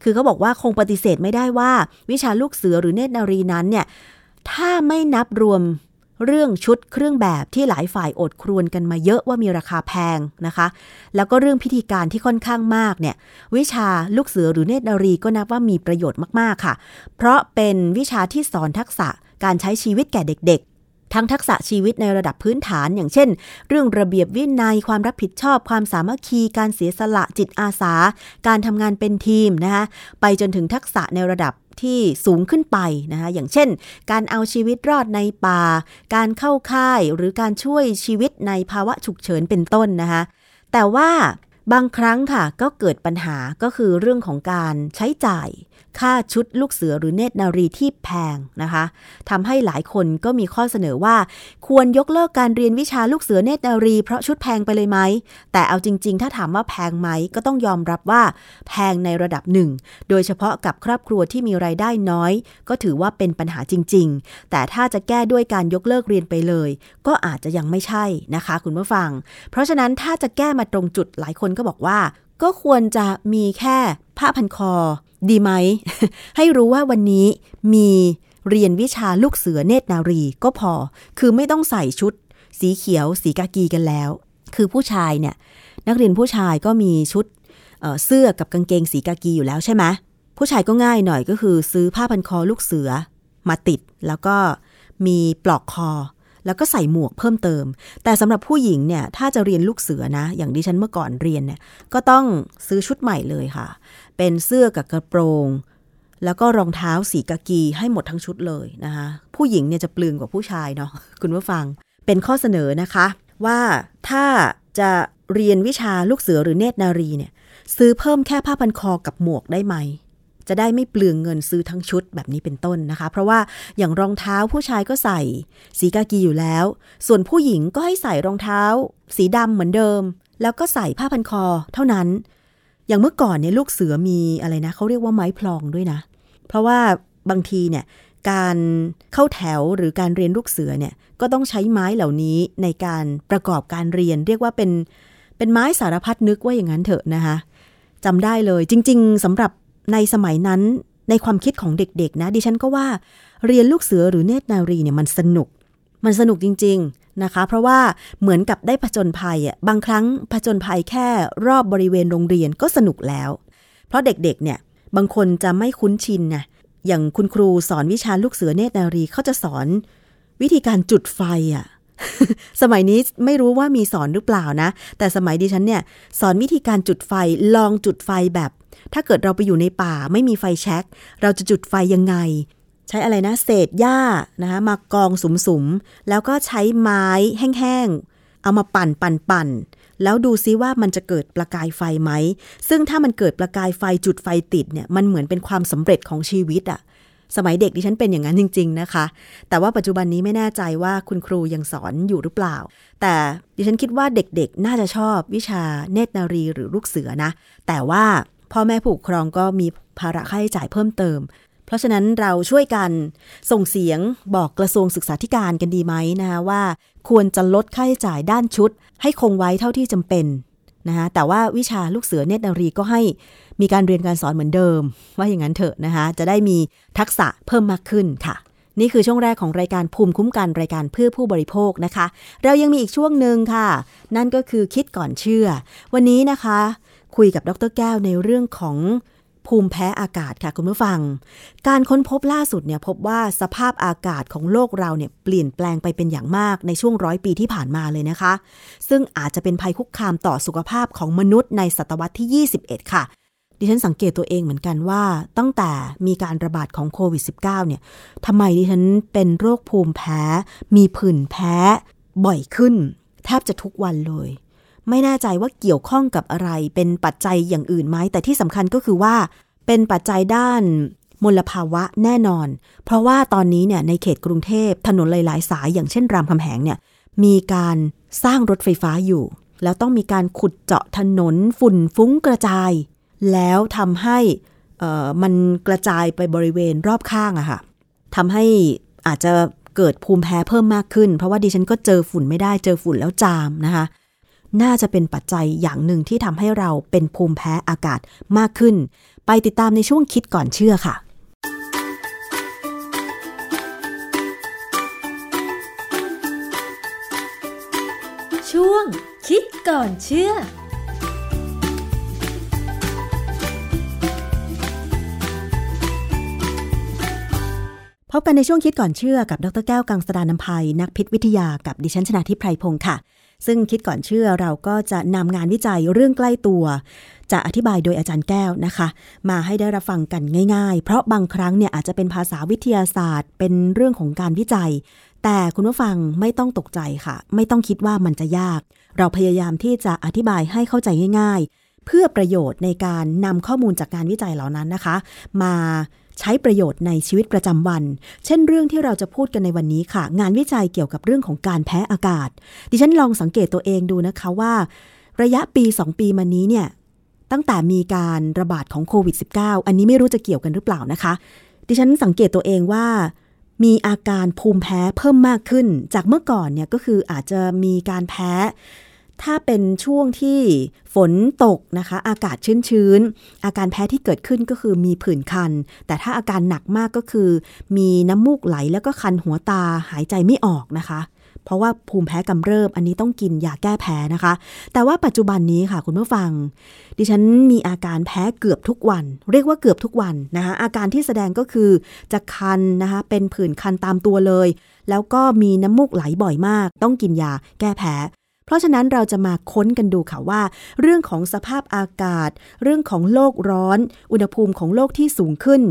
คือเขาบอกว่าคงปฏิเสธไม่ได้ว่า วิชาลูกเสือหรือเนตรนารีนั้นเนี่ย ถ้าไม่นับรวม เรื่องชุดเครื่องแบบที่หลายฝ่ายโอดครวญกันมาเยอะว่ามีราคาแพงนะคะ แล้วก็เรื่องพิธีการที่ค่อนข้างมากเนี่ย วิชาลูกเสือหรือเนตรนารีก็นับว่ามีประโยชน์มากๆค่ะ เพราะเป็นวิชาที่สอนทักษะการใช้ชีวิตแก่เด็กๆทั้งทักษะชีวิตในระดับพื้นฐานอย่างเช่น เรื่องระเบียบวินัยความรับผิดชอบ ความสามัคคี การเสียสละจิตอาสา การทำงานเป็นทีมนะคะไปจนถึงทักษะในระดับ ที่สูงขึ้นไปนะคะอย่างเช่น การเอาชีวิตรอดในป่า การเข้าค่ายหรือการช่วยชีวิตในภาวะฉุกเฉินเป็นต้นนะคะแต่ว่าบางครั้งค่ะก็เกิดปัญหาก็คือเรื่องของการใช้จ่าย ค่าชุดลูกเสือหรือเนตรนารีที่แพงนะคะทำให้หลายคนก็มีข้อเสนอว่า ควรยกเลิกการเรียนวิชาลูกเสือเนตรนารี เพราะชุดแพงไปเลยไหม แต่เอาจริง ๆ ถ้าถามว่าแพงไหมก็ต้องยอมรับว่า แพงในระดับหนึ่ง โดยเฉพาะกับครอบครัวที่มีไรายได้น้อย ก็ถือว่าเป็นปัญหาจริง ๆ แต่ถ้าจะแก้ด้วยการยกเลิกเรียนไปเลย ก็อาจจะยังไม่ใช่นะคะ คุณผู้ฟัง เพราะฉะนั้นถ้าจะแก้มาตรงจุดหลายคนก็บอกว่า ก็ควรจะมีแค่ผ้าพันคอ ดีไหม ให้รู้ว่าวันนี้มีเรียนวิชาลูกเสือเนตรนารีก็พอ คือไม่ต้องใส่ชุด สีเขียว สีกากีกันแล้ว คือผู้ชายเนี่ย นักเรียนผู้ชายก็มีชุดเเสื้อกับกางเกงสีกากีอยู่แล้วใช่ไหมผู้ชายก็ง่ายหน่อยก็คือซื้อผ้าพันคอลูกเสือมาติด แล้วก็มีปลอกคอ แล้วก็ใส่หมวกเพิ่มเติม แต่สำหรับผู้หญิงเนี่ยถ้าจะเรียนลูกเสือนะ อย่างดิฉันเมื่อก่อนเรียนเนี่ยก็ต้องซื้อชุดใหม่เลยค่ะ เป็นเสื้อกับกระโปรง แล้วก็รองเท้าสีกากีให้หมดทั้งชุดเลยนะคะผู้หญิงเนี่ยจะเปลืองกว่าผู้ชายเนาะคุณผู้ฟังเป็นข้อเสนอนะคะ ว่าถ้าจะเรียนวิชาลูกเสือหรือเนตรนารีเนี่ยซื้อเพิ่มแค่ผ้าพันคอกับหมวกได้ไหม จะได้ไม่เปลืองเงินซื้อทั้งชุดแบบนี้เป็นต้นนะคะ เพราะว่าอย่างรองเท้าผู้ชายก็ใส่สีกากีอยู่แล้ว ส่วนผู้หญิงก็ให้ใส่รองเท้า สีดำเหมือนเดิม แล้วก็ใส่ผ้าพันคอเท่านั้น อย่างเมื่อก่อนเนี่ยลูกเสือมีอะไรนะเขาเรียกว่าไม้พลองด้วยนะ เพราะว่าบางทีเนี่ยการเข้าแถวหรือการเรียนลูกเสือเนี่ยก็ต้องใช้ไม้เหล่านี้ในการประกอบการเรียน เรียกว่าเป็นเป็นไม้สารพัดนึกว่าอย่างนั้นเถอะนะคะจำได้เลยจริง ๆสำหรับในสมัยนั้นในความคิดของเด็กๆนะดิฉันก็ว่าเรียนลูกเสือหรือเนตรนารีเนี่ยมันสนุก มันสนุกจริง ๆ นะคะ เพราะว่าเหมือนกับได้ผจญภัยอะบางครั้งผจญภัยแค่รอบบริเวณโรงเรียนก็สนุกแล้ว เพราะเด็กๆเนี่ยบางคนจะไม่คุ้นชินนะอย่างคุณครูสอนวิชาลูกเสือเนตรนารีเขาจะสอนวิธีการจุดไฟอะสมัยนี้ไม่รู้ว่ามีสอนหรือเปล่านะ แต่สมัยดิฉันเนี่ย สอนวิธีการจุดไฟลองจุดไฟแบบ ถ้าเกิดเราไปอยู่ในป่าไม่มีไฟแช็กเราจะจุดไฟยังไง ใช้อะไรนะ เศษหญ้านะคะมากองสุมๆ แล้วก็ใช้ไม้แห้งๆ เอามาปั่นปั่นปั่นแล้วดูซิว่ามันจะเกิดประกายไฟไหม ซึ่งถ้ามันเกิดประกายไฟจุดไฟติดเนี่ยมันเหมือนเป็นความสำเร็จของชีวิตอะสมัยเด็กดิฉันเป็นอย่างนั้นจริง ๆนะคะ แต่ว่าปัจจุบันนี้ไม่แน่ใจว่าคุณครูยังสอนอยู่หรือเปล่า แต่ดิฉันคิดว่าเด็กๆ น่าจะชอบวิชาเนตรนารีหรือลูกเสือนะ แต่ว่าพ่อแม่ผู้ปกครองก็มีภาระค่าใช้จ่ายเพิ่มเติม เพราะฉะนั้นเราช่วยกันส่งเสียงบอกกระทรวงศึกษาธิการกันดีไหมนะคะว่า ควรจะลดค่าใช้จ่ายด้านชุด ให้คงไว้เท่าที่จำเป็นนะคะแต่ว่าวิชาลูกเสือเนตรนารีก็ให้มีการเรียนการสอนเหมือนเดิม ว่าอย่างนั้นเถอะนะคะจะได้มีทักษะเพิ่มมากขึ้นค่ะ นี่คือช่วงแรกของรายการภูมิคุ้มกันรายการเพื่อผู้บริโภคนะคะ เรายังมีอีกช่วงหนึ่งค่ะ นั่นก็คือคิดก่อนเชื่อ วันนี้นะคะ คุยกับดรแก้วในเรื่องของ ภูมิแพ้อากาศค่ะคุณผู้ฟัง การค้นพบล่าสุดเนี่ยพบว่าสภาพอากาศของโลกเราเนี่ยเปลี่ยนแปลงไปเป็นอย่างมากในช่วงร้อยปีที่ผ่านมาเลยนะคะ ซึ่งอาจจะเป็นภัยคุกคามต่อสุขภาพของมนุษย์ในศตวรรษที่ 21 ค่ะดิฉันสังเกตตัวเองเหมือนกันว่า ตั้งแต่มีการระบาดของโควิด -19 เนี่ยทำไมดิฉันเป็นโรคภูมิแพ้ มีผื่นแพ้ บ่อยขึ้น แทบจะทุกวันเลย ไม่แน่ใจว่าเกี่ยวข้องกับอะไร เป็นปัจจัยอย่างอื่นไหม แต่ที่สำคัญก็คือว่า เป็นปัจจัยด้านมลภาวะแน่นอน เพราะว่าตอนนี้เนี่ยในเขตกรุงเทพถนนหลาย ๆ สายอย่างเช่นรามคำแหงเนี่ยมีการสร้างรถไฟฟ้าอยู่ แล้วต้องมีการขุดเจาะถนนฝุ่นฟุ้งกระจาย แล้วทำให้มันกระจายไปบริเวณรอบข้างอะค่ะทำให้อาจจะเกิดภูมิแพ้เพิ่มมากขึ้น เพราะว่าดิฉันก็เจอฝุ่นไม่ได้เจอฝุ่นแล้วจามนะคะ น่าจะเป็นปัจจัยอย่างหนึ่งที่ทำให้เราเป็นภูมิแพ้อากาศมากขึ้น ไปติดตามในช่วงคิดก่อนเชื่อค่ะช่วงคิดก่อนเชื่อ พบกันในช่วงคิดก่อนเชื่อกับ ดรแก้วกังสดานนภัยนักพิษวิทยากับดิฉันชนะทิพไพรพงศ์ค่ะ ซึ่งคิดก่อนเชื่อเราก็จะนำงานวิจัยเรื่องใกล้ตัว จะอธิบายโดยอาจารย์แก้วนะคะ มาให้ได้รับฟังกันง่าย ๆ เพราะบางครั้งเนี่ยอาจจะเป็นภาษาวิทยาศาสตร์ เป็นเรื่องของการวิจัย แต่คุณผู้ฟังไม่ต้องตกใจค่ะ ไม่ต้องคิดว่ามันจะยาก เราพยายามที่จะอธิบายให้เข้าใจง่าย ๆ เพื่อประโยชน์ในการนำข้อมูลจากการวิจัยเหล่านั้นนะคะ มา ใช้ประโยชน์ในชีวิตประจำวัน เช่นเรื่องที่เราจะพูดกันในวันนี้ค่ะ งานวิจัยเกี่ยวกับเรื่องของการแพ้อากาศ ดิฉันลองสังเกตตัวเองดูนะคะว่า ระยะปี 2 ปีมานี้เนี่ยตั้งแต่มีการระบาดของโควิด -19 อันนี้ไม่รู้จะเกี่ยวกันหรือเปล่านะคะ ดิฉันสังเกตตัวเองว่ามีอาการภูมิแพ้เพิ่มมากขึ้น จากเมื่อก่อนเนี่ยก็คืออาจจะมีการแพ้ ถ้าเป็นช่วงที่ฝนตกนะคะ อากาศชื้นๆ อาการแพ้ที่เกิดขึ้นก็คือมีผื่นคัน แต่ถ้าอาการหนักมากก็คือ มีน้ำมูกไหลแล้วก็คันหัวตาหายใจไม่ออกนะคะ เพราะว่าภูมิแพ้กำเริบอันนี้ต้องกินยาแก้แพ้นะคะ แต่ว่าปัจจุบันนี้ค่ะคุณผู้ฟัง ดิฉันมีอาการแพ้เกือบทุกวัน เรียกว่าเกือบทุกวันนะคะอาการที่แสดงก็คือจะคันนะคะเป็นผื่นคันตามตัวเลย แล้วก็มีน้ำมูกไหลบ่อยมาก ต้องกินยาแก้แพ้ เพราะฉะนั้นเราจะมาค้นกันดูค่ะว่า เรื่องของสภาพอากาศ เรื่องของโลกร้อน อุณหภูมิของโลกที่สูงขึ้น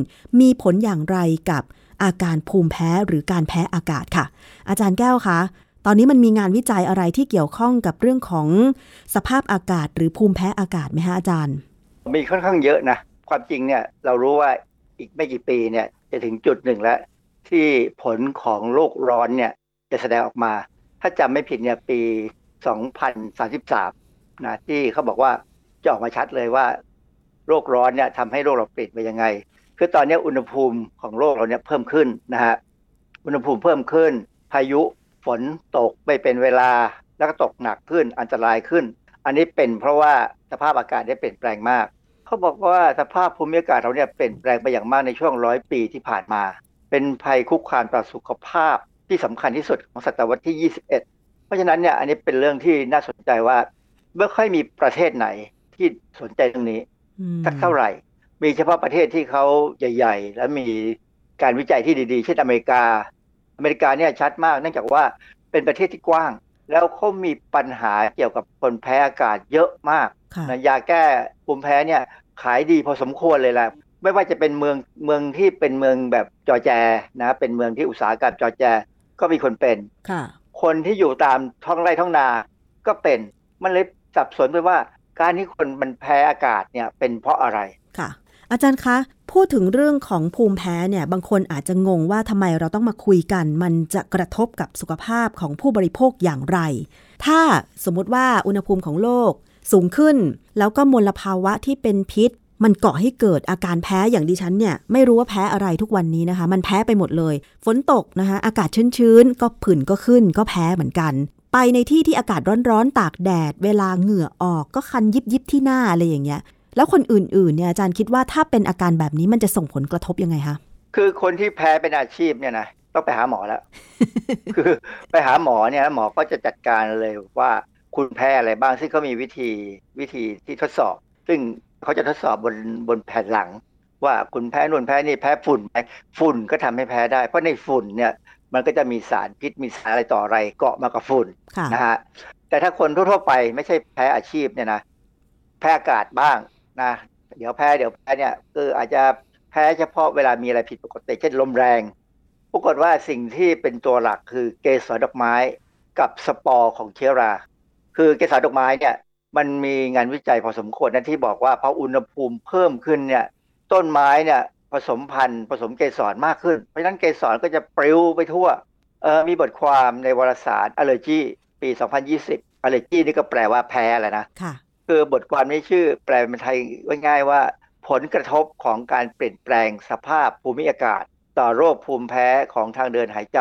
มีผลอย่างไรกับอาการภูมิแพ้หรือการแพ้อากาศค่ะ อาจารย์แก้วคะตอนนี้มันมีงานวิจัยอะไรที่เกี่ยวข้องกับเรื่องของสภาพอากาศ หรือภูมิแพ้อากาศไหมฮะอาจารย์ มีค่อนข้างเยอะนะความจริงเนี่ยเรารู้ว่าอีกไม่กี่ปีเนี่ยจะถึงจุดหนึ่งแล้ว ที่ผลของโลกร้อนเนี่ยจะแสดงออกมา ถ้าจำไม่ผิดเนี่ยปี 2033นะที่เขาบอกว่าจะออกมาชัดเลยว่าโรคร้อนเนี่ยทำให้โลกเราเปลี่ยนไปยังไง คือตอนนี้อุณหภูมิของโลกเราเนี่ยเพิ่มขึ้นนะฮะอุณหภูมิเพิ่มขึ้น พายุฝนตกไม่เป็นเวลาแล้วก็ตกหนักขึ้นอันตรายขึ้น อันนี้เป็นเพราะว่าสภาพอากาศได้เปลี่ยนแปลงมากเขาบอกว่าสภาพภูมิอากาศเราเนี่ยเปลี่ยนแปลงไปอย่างมากในช่วงร้อยปีที่ผ่านมา เป็นภัยคุกคามต่อสุขภาพที่สำคัญที่สุดของศตวรรษที่ 21 เพราะฉะนั้นเนี่ยอันนี้เป็นเรื่องที่น่าสนใจว่าไม่ค่อยมีประเทศไหนที่สนใจตรงนี้สักเท่าไหร่ มีเฉพาะประเทศที่เขาใหญ่ ๆ และมีการวิจัยที่ดีๆ เช่นอเมริกา อเมริกาเนี่ยชัดมาก เนื่องจากว่าเป็นประเทศที่กว้าง แล้วเขามีปัญหาเกี่ยวกับคนแพ้อากาศเยอะมากนะยาแก้ภูมิแพ้เนี่ยขายดีพอสมควรเลยแหละไม่ว่าจะเป็นเมืองเมืองที่เป็นเมืองแบบจอแจนะเป็นเมืองที่อุตสาหกรรมจอแจ ก็มีคนเป็น คนที่อยู่ตามท้องไร่ท้องนาก็เป็นมันเลยสับสนไปว่า การที่คนมันแพ้อากาศเนี่ยเป็นเพราะอะไรค่ะ อาจารย์คะ พูดถึงเรื่องของภูมิแพ้เนี่ย บางคนอาจจะงงว่าทำไมเราต้องมาคุยกัน มันจะกระทบกับสุขภาพของผู้บริโภคอย่างไร ถ้าสมมติว่าอุณหภูมิของโลกสูงขึ้น แล้วก็มลภาวะที่เป็นพิษ มันกาะให้เกิดอาการแพ้อย่างดิฉันเนี่ยไม่รู้ว่าแพ้อะไรทุกวันนี้นะคะ มันแพ้ไปหมดเลย ฝนตกนะคะอากาศชื้นๆก็ผื่นก็ขึ้นก็แพ้เหมือนกัน ไปในที่ที่อากาศร้อนๆตากแดด เวลาเหงื่อออกก็คันยิบยิบที่หน้าอะไรอย่างเงี้ย แล้วคนอื่นๆเนี่ยอาจารย์คิดว่าถ้าเป็นอาการแบบนี้มันจะส่งผลกระทบยังไงคะคือคนที่แพ้เป็นอาชีพเนี่ยนะต้องไปหาหมอแล้ว คือไปหาหมอเนี่ยหมอก็จะจัดการเลยว่าคุณแพ้อะไรบ้างซึ่งเขามีวิธีวิธีที่ทดสอบ ซึ่ง เขาจะทดสอบบนบนแผ่นหลัง ว่าคุณแพ้นู่นแพ้นี่แพ้ฝุ่นไหมฝุ่นก็ทำให้แพ้ได้ เพราะในฝุ่นเนี่ยมันก็จะมีสารพิษมีสารอะไรต่ออะไรเกาะมากับฝุ่นค่ะนะฮะแต่ถ้าคนทั่วๆไปไม่ใช่แพ้อาชีพเนี่ยนะแพ้อากาศบ้างนะเดี๋ยวแพ้เดี๋ยวแพ้เนี่ยคืออาจจะแพ้เฉพาะเวลามีอะไรผิดปกติเช่นลมแรงปรากฏว่าสิ่งที่เป็นตัวหลักคือเกสรดอกไม้กับสปอร์ของเชื้อรา คือเกสรดอกไม้เนี่ย มันมีงานวิจัยพอสมควรนะที่บอกว่าพออุณหภูมิเพิ่มขึ้นเนี่ยต้นไม้เนี่ยผสมพันธุ์ผสมเกสรมากขึ้น เพราะฉะนั้นเกสรก็จะปลิวไปทั่วเออมีบทความในวารสาร Allergy ปี 2020 Allergy นี่ก็แปลว่าแพ้แหละนะค่ะคือบทความนี้ชื่อแปลเป็นไทยง่ายๆว่า ผลกระทบของการเปลี่ยนแปลงสภาพภูมิอากาศ ต่อโรคภูมิแพ้ของทางเดินหายใจ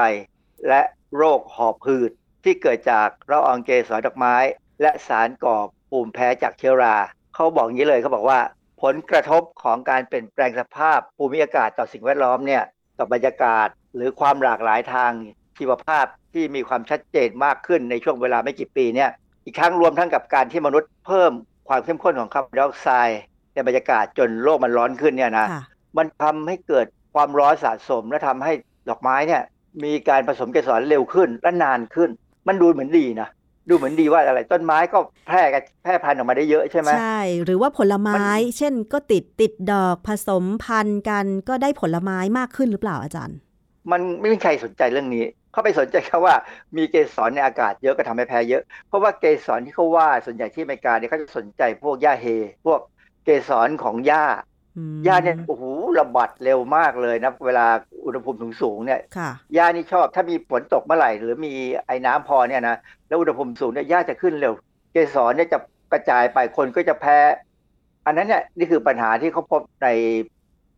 และโรคหอบหืดที่เกิดจากละอองเกสรดอกไม้ และสารก่อ ภูมิแพ้จากเชื้อรา เขาบอกอย่างนี้เลยเขาบอกว่า ผลกระทบของการเปลี่ยนแปลงสภาพภูมิอากาศต่อสิ่งแวดล้อมเนี่ยต่อบรรยากาศหรือความหลากหลายทางชีวภาพที่มีความชัดเจนมากขึ้นในช่วงเวลาไม่กี่ปีเนี่ยอีกครั้งรวมทั้งกับการที่มนุษย์เพิ่มความเข้มข้นของคาร์บอนไดออกไซด์ในบรรยากาศจนโลกมันร้อนขึ้นเนี่ยนะค่ะมันทำให้เกิดความร้อนสะสมและทำให้ดอกไม้เนี่ยมีการผสมเกสรเร็วขึ้นและนานขึ้น มันดูเหมือนดีนะ ดูเหมือนดีว่าอะไรต้นไม้ก็แพร่กันแพร่พันธุ์ออกมาได้เยอะใช่ไหมใช่ หรือว่าผลไม้มันเช่นก็ติดติดดอกผสมพันธุ์กันก็ได้ผลไม้มากขึ้นหรือเปล่าอาจารย์ มันไม่มีใครสนใจเรื่องนี้ เขาไปสนใจแค่ว่ามีเกสรในอากาศเยอะก็ทำให้แพ้เยอะ เพราะว่าเกสรที่เขาว่าส่วนใหญ่ที่อเมริกาเนี่ยเขาจะสนใจพวกหญ้าเฮ พวกเกสรของหญ้าอืมหญ้าเนี่ยโอ้โหระบาดเร็วมากเลยนะเวลา อุณหภูมิสูงๆเนี่ยค่ะหญ้านี่ชอบถ้ามีฝนตกเมื่อไหร่ หรือมีไอ้น้ำพอเนี่ยนะแล้วอุณหภูมิสูงเนี่ยหญ้าจะขึ้นเร็ว เกสรเนี่ยจะกระจายไปคนก็จะแพ้ อันนั้นเนี่ยนี่คือปัญหาที่เขาพบใน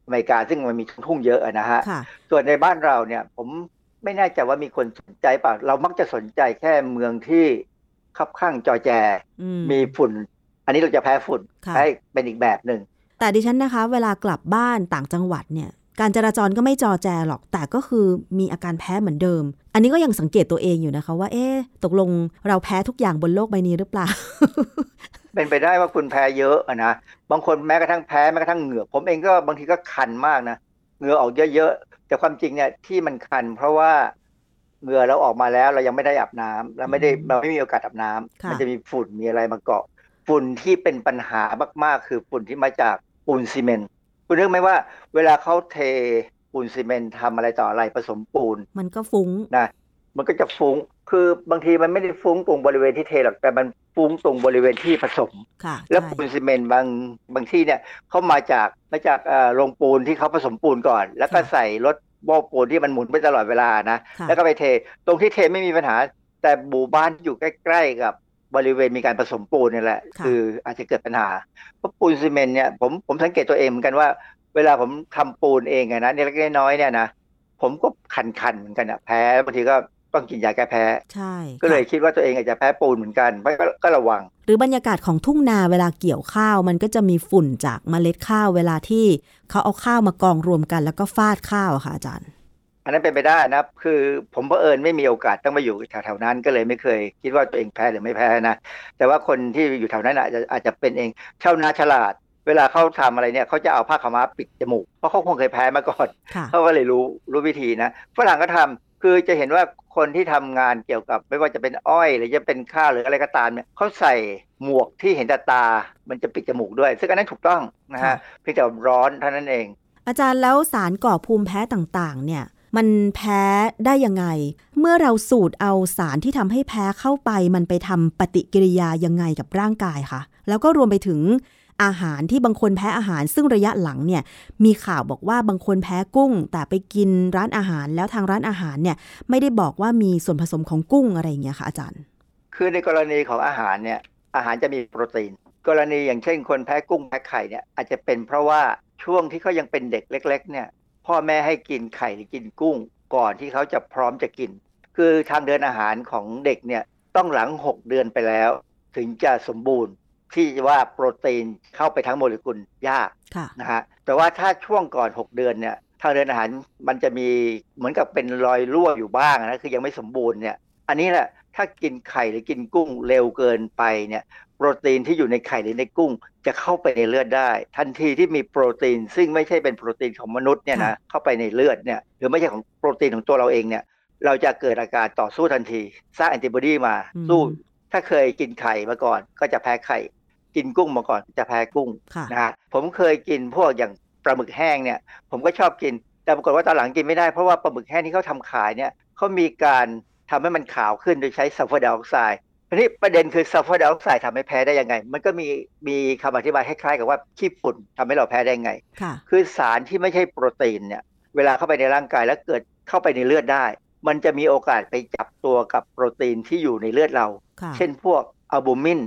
อเมริกาซึ่งมันมีทุ่งเยอะอะนะฮะค่ะส่วนในบ้านเราเนี่ย ผมไม่แน่ใจว่ามีคนสนใจเปล่าเรามักจะสนใจแค่เมืองที่คับข้างจอแจอืมมีฝุ่น อันนี้เราจะแพ้ฝุ่นค่ะแพ้เป็นอีกแบบหนึ่งแต่ดิฉันนะคะ เวลากลับบ้านต่างจังหวัดเนี่ย การจราจรก็ไม่จอแจหรอก แต่ก็คือมีอาการแพ้เหมือนเดิม อันนี้ก็ยังสังเกตตัวเองอยู่นะคะ ว่าเอ๊ะตกลงเราแพ้ทุกอย่างบนโลกใบนี้หรือเปล่า เป็นไปได้ว่าคุณแพ้เยอะอะนะ บางคนแม้กระทั่งแพ้แม้กระทั่งเหงื่อผมเองก็บางทีก็คันมากนะ เหงื่อออกเยอะๆ แต่ความจริงเนี่ยที่มันคัน เพราะว่าเหงื่อเราออกมาแล้วเรายังไม่ได้อาบน้ำเราไม่ได้เราไม่มีโอกาสอาบน้ำค่ะมัจะมีฝุ่นมีอะไรมาเกาะ ฝุ่นที่เป็นปัญหามากๆ คือฝุ่นที่มาจากปูนซีเมนต์ คุณนึกไหมว่า เวลาเขาเทปูนซีเมนต์ทำอะไรต่ออะไรผสมปูน มันก็ฟุ้งนะมันก็จะฟุ้งคือบางทีมันไม่ได้ฟุ้งตรงบริเวณที่เทหรอกแต่มันฟุ้งตรงบริเวณที่ผสมค่ะแล้วใช่ปูนซีเมนต์บางบางที่เนี่ยเขามาจากมาจากเอ่อโรงปูนที่เขาผสมปูนก่อน แล้วก็ใส่รถโม้ปูนที่มันหมุนไปตลอดเวลานะค่ะแล้วก็ไปเท ตรงที่เทไม่มีปัญหา แต่หมู่บ้านที่อยู่ใกล้ ๆ กับ บริเวณมีการผสมปูนนี่แหละค่ะคืออาจจะเกิดปัญหาเพราะปูนซีเมนต์เนี่ยผมผมสังเกตตัวเองเหมือนกันว่า เวลาผมทำปูนเองอะนะเล็กๆน้อยๆเนี่ยนะผมก็คันๆเหมือนกันอะแพ้บางทีก็ต้องกินยาแก้แพ้ใช่ก็เลยค่ะคิดว่าตัวเองอาจจะแพ้ปูนเหมือนกันเพราะก็ก็ระวัง หรือบรรยากาศของทุ่งนาเวลาเกี่ยวข้าว มันก็จะมีฝุ่นจากเมล็ดข้าวเวลาที่เขาเอาข้าวมากองรวมกัน แล้วก็ฟาดข้าวอะค่ะอาจารย์ อันนั้นเป็นไปได้นะคือผมเผอิญไม่มีโอกาสต้องมาอยู่แถวๆนั้นก็เลยไม่เคย คิดว่าตัวเองแพ้หรือไม่แพ้นะแต่ว่าคนที่อยู่แถวนั้นอาจจะอาจจะเป็นเองชาวนาฉลาด เวลาเขาทำอะไรเนี่ยเขาจะเอาผ้าขาวม้าปิดจมูกเพราะเขาคงเคยแพ้มาก่อนค่ะเขาก็เลยรู้รู้วิธีนะฝรั่งก็ทำคือจะเห็นว่าคนที่ทำงานเกี่ยวกับไม่ว่าจะเป็นอ้อยหรือจะเป็นข้าวหรืออะไรก็ตามเนี่ยเขาใส่หมวกที่เห็นแต่ตา มันจะปิดจมูกด้วย ซึ่งอันนั้นถูกต้องนะค่ะฮะเพียงแต่ร้อนเท่านั้นเอง อาจารย์แล้วสารก่อภูมิแพ้ต่างๆ เนี่ย มันแพ้ได้ยังไง เมื่อเราสูดเอาสารที่ทำให้แพ้เข้าไป มันไปทำปฏิกิริยายังไงกับร่างกายคะแล้วก็รวมไปถึงอาหารที่บางคนแพ้อาหาร ซึ่งระยะหลังเนี่ยมีข่าวบอกว่าบางคนแพ้กุ้ง แต่ไปกินร้านอาหาร แล้วทางร้านอาหารเนี่ยไม่ได้บอกว่ามีส่วนผสมของกุ้งอะไรอย่างเงี้ยค่ะอาจารย์ คือในกรณีของอาหารเนี่ยอาหารจะมีโปรตีน กรณีอย่างเช่นคนแพ้กุ้งแพ้ไข่เนี่ยอาจจะเป็นเพราะว่าช่วงที่เขายังเป็นเด็กเล็ก ๆ เนี่ย พ่อแม่ให้กินไข่หรือกินกุ้ง ก่อนที่เขาจะพร้อมจะกิน คือทางเดินอาหารของเด็กเนี่ยต้องหลัง 6 เดือนไปแล้ว ถึงจะสมบูรณ์ที่ว่าโปรตีนเข้าไปทั้งโมเลกุลยากค่ะนะฮะแต่ว่าถ้าช่วงก่อน 6 เดือนเนี่ยทางเดินอาหารมันจะมีเหมือนกับเป็นรอยรั่วอยู่บ้างนะคือยังไม่สมบูรณ์เนี่ยอันนี้แหละถ้ากินไข่หรือกินกุ้งเร็วเกินไปเนี่ย โปรตีนที่อยู่ในไข่หรือในกุ้ง จะเข้าไปในเลือดได้ ทันทีที่มีโปรตีน ซึ่งไม่ใช่เป็นโปรตีนของมนุษย์เนี่ยนะเข้าไปในเลือดเนี่ยหรือไม่ใช่ของโปรตีนของตัวเราเองเนี่ยเราจะเกิดอาการต่อสู้ทันทีสร้างแอนติบอดีมาอืมสู้ถ้าเคยกินไข่มาก่อน ก็จะแพ้ไข่ กินกุ้งมาก่อนจะแพ้กุ้งค่ะนะฮะผมเคยกินพวกอย่างปลาหมึกแห้งเนี่ยผมก็ชอบกิน แต่ปรากฏว่าตอนหลังกินไม่ได้เพราะว่าปลาหมึกแห้งที่เขาทำขายเนี่ยเขามีการทำให้มันขาวขึ้นโดยใช้ซัลเฟอร์ไดออกไซด์ ทีนี้ประเด็นคือซัลเฟอร์ไดออกไซด์ทำให้แพ้ได้ยังไง มันก็มีมีคำอธิบายคล้ายๆกับว่าขี้ฝุ่นทำให้เราแพ้ได้ยังไงค่ะคือสารที่ไม่ใช่โปรตีนเนี่ย เวลาเข้าไปในร่างกายแล้วเกิดเข้าไปในเลือดได้ มันจะมีโอกาสไปจับตัวกับโปรตีนที่อยู่ในเลือดเราค่ะเช่นพวกอัลบูมิน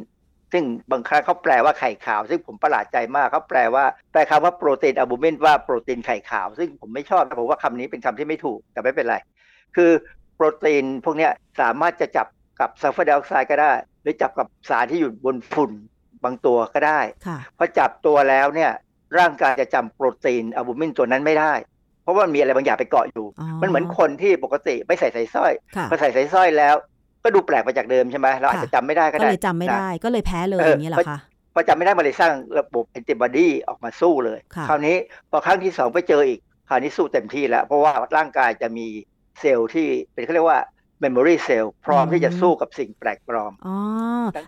ซึ่งบางครั้งเขาแปลว่าไข่ขาว ซึ่งผมประหลาดใจมากเขาแปลว่าแปลคำว่าโปรตีนอัลบูมินว่าโปรตีนไข่ขาว ซึ่งผมไม่ชอบนะผมว่าคำนี้เป็นคำที่ไม่ถูกแต่ไม่เป็นไร คือโปรตีนพวกเนี้ยสามารถจะจับ กับซัลเฟอร์ไดออกไซด์ก็ได้ หรือจับกับสารที่อยู่บนฝุ่นบางตัวก็ได้ค่ะพอจับตัวแล้วเนี่ยร่างกายจะจำโปรตีนอัลบูมินตัวนั้นไม่ได้ เพราะว่ามันมีอะไรบางอย่างไปเกาะอยู่อ๋อมันเหมือนคนที่ปกติไม่ใส่สายสร้อยค่ะพอใส่สายสร้อยแล้ว ก็ดูแปลกไปจากเดิมใช่ไหมเราอาจจะจำไม่ได้ก็ก็ได้เลยจำไม่นะได้ก็เลยแพ้เลยเออออย่างนี้เหรอคะพอจำไม่ได้มันเลยสร้างระบบแอนติบอดีออกมาสู้เลยค่ะคราวนี้พอครั้งที่สองไปเจออีกคราวนี้สู้เต็มที่แล้ว เพราะว่าร่างกายจะมีเซลล์ที่เป็นเขาเรียกว่า memory cell พร้อมที่จะสู้กับสิ่งแปลกปลอมอ๋อ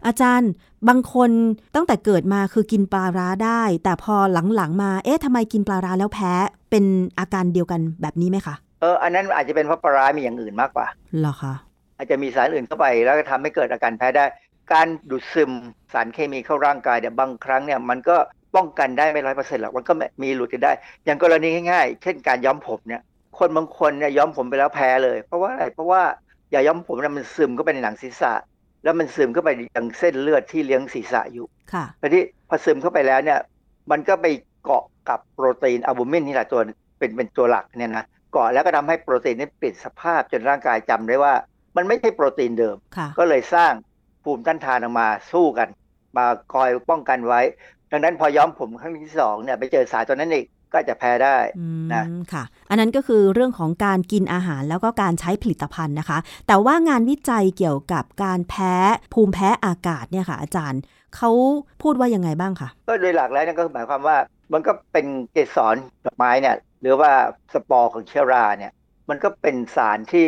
อาจารย์บางคนตั้งแต่เกิดมาคือกินปลาร้าได้ แต่พอหลังๆมา เอ๊ะทำไมกินปลาร้าแล้วแพ้ เป็นอาการเดียวกันแบบนี้ไหมคะ เออ อันนั้นอาจจะเป็นเพราะปลาร้ามีอย่างอื่นมากกว่าเหรอคะอาจจะมีสารอื่นเข้าไปแล้วก็ทำให้เกิดอาการแพ้ได้ การดูดซึมสารเคมีเข้าร่างกายเนี่ยบางครั้งเนี่ยมันก็ป้องกันได้ไม่ร้อยเปอร์เซ็นต์หรอกมันก็มีหลุดกันได้ อย่างกรณีง่ายๆ เช่นการย้อมผมเนี่ยคนบางคนเนี่ยย้อมผมไปแล้วแพ้เลย เพราะว่าอะไรเพราะว่าอ ย่าย้อมผมเนี่ยมันซึมเข้าไปในหนังศีรษะ แล้วมันซึมเข้าไปยังเส้นเลือดที่เลี้ยงศีรษะอยู่ค่ะทีนี้พอซึมเข้าไปแล้วเนี่ย มันก็ไปเกาะกับโปรตีนอัลบูมินนี่แหละตัวเป็นเป็นตัวหลักเนี่ยนะเกาะแล้วก็ทำให้โปรตีนนี้เปลี่ยนสภาพจนร่างกายจำได้ว่า มันไม่ใช่โปรตีนเดิมค่ะก็เลยสร้างภูมิต้านทานออกมาสู้กัน มาคอยป้องกันไว้ ดังนั้นพอย้อมผมครั้งที่สองเนี่ยไปเจอสารตัวนั้นอีก ก็จะแพ้ได้อืมนะค่ะ อันนั้นก็คือเรื่องของการกินอาหารแล้วก็การใช้ผลิตภัณฑ์นะคะ แต่ว่างานวิจัยเกี่ยวกับการแพ้ภูมิแพ้อากาศเนี่ยค่ะ อาจารย์เขาพูดว่ายังไงบ้างคะก็โดยหลักแล้วเนี่ยก็หมายความว่า มันก็เป็นเกสรดอกไม้เนี่ย หรือว่าสปอร์ของเชื้อราเนี่ย มันก็เป็นสารที่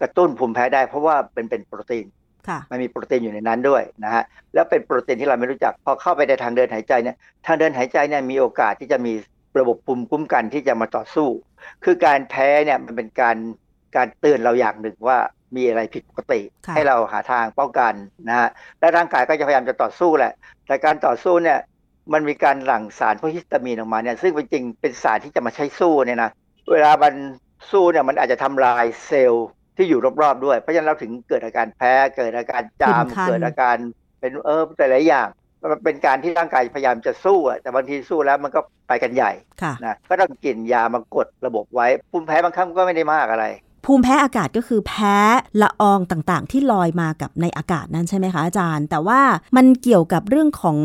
กระตุ้นภูมิแพ้ได้ เพราะว่าเป็นเป็นโปรตีนค่ะมันมีโปรตีนอยู่ในนั้นด้วยนะฮะแล้วเป็นโปรตีนที่เราไม่รู้จักพอเข้าไปในทางเดินหายใจเนี่ยทางเดินหายใจเนี่ยมีโอกาสที่จะมี ระบบภูมิคุ้มกันที่จะมาต่อสู้ คือการแพ้เนี่ยมันเป็นการการเตือนเราอย่างหนึ่งว่ามีอะไรผิดปกติค่ะให้เราหาทางป้องกันนะฮะและร่างกายก็จะพยายามจะต่อสู้แหละ แต่การต่อสู้เนี่ยมันมีการหลั่งสารพวกฮิสตามีนออกมาเนี่ยซึ่งเป็นจริงเป็นสารที่จะมาใช้สู้เนี่ยนะเวลามันสู้เนี่ยมันอาจจะทำลายเซลล์ที่อยู่รอบๆด้วย เพราะฉะนั้นเราถึงเกิดอาการแพ้เกิดอาการจามผื่นคันเกิดอาการเป็นเออแต่หลายอย่าง มันเป็นการที่ร่างกายพยายามจะสู้อะแต่บางทีสู้แล้วมันก็ไปกันใหญ่ค่ะนะก็ต้องกินยามากดระบบไว้ภูมิแพ้บางครั้งก็ไม่ได้มากอะไร ภูมิแพ้อากาศก็คือแพ้ละอองต่างๆ ที่ลอยมากับในอากาศนั้นใช่ไหมคะอาจารย์ แต่ว่ามันเกี่ยวกับเรื่องของ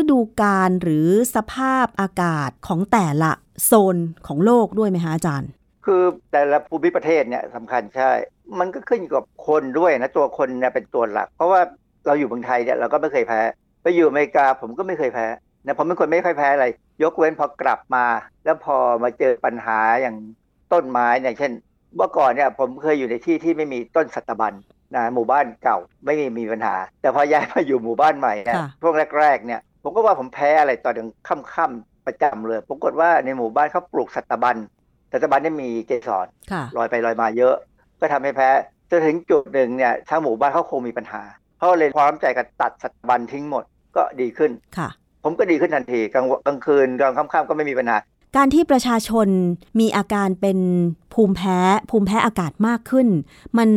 ฤดูกาลหรือสภาพอากาศของแต่ละโซนของโลกด้วยไหมคะอาจารย์ คือแต่ละภูมิประเทศเนี่ยสำคัญใช่ มันก็ขึ้นอยู่กับคนด้วยนะตัวคนเนี่ยเป็นตัวหลัก เพราะว่าเราอยู่เมืองไทยเนี่ยเราก็ไม่เคยแพ้ ไปอยู่อเมริกาผมก็ไม่เคยแพ้นะผมเป็นคนไม่ค่อยแพ้อะไร ยกเว้นพอกลับมา แล้วพอมาเจอปัญหาอย่างต้นไม้เนี่ยเช่น เมื่อก่อนเนี่ยผมเคยอยู่ในที่ที่ไม่มีต้นสัตบันนะหมู่บ้านเก่าไม่มีมีปัญหา แต่พอย้ายมาอยู่หมู่บ้านใหม่เนี่ยค่ะช่วงแรกๆเนี่ยผมก็ว่าผมแพ้อะไรตอนค่ำๆประจำเลยปรากฏว่าในหมู่บ้านเขาปลูกสัตบันสัตบันเนี่ยมีเกสรค่ะลอยไปลอยมาเยอะ ก็ทำให้แพ้จนถึงจุดหนึ่งเนี่ยทั้งหมู่บ้านเขาคงมีปัญหาเขาเลยพร้อมใจกันตัดสัตว์บันทิ้งหมด ก็ดีขึ้นค่ะทผมก็ดีขึ้นทันทีกลางกลางคืนกลางค่ำๆก็ไม่มีปัญหาการที่ประชาชนมีอาการเป็นภูมิแพ้ ภูมิแพ้อากาศมากขึ้น มัน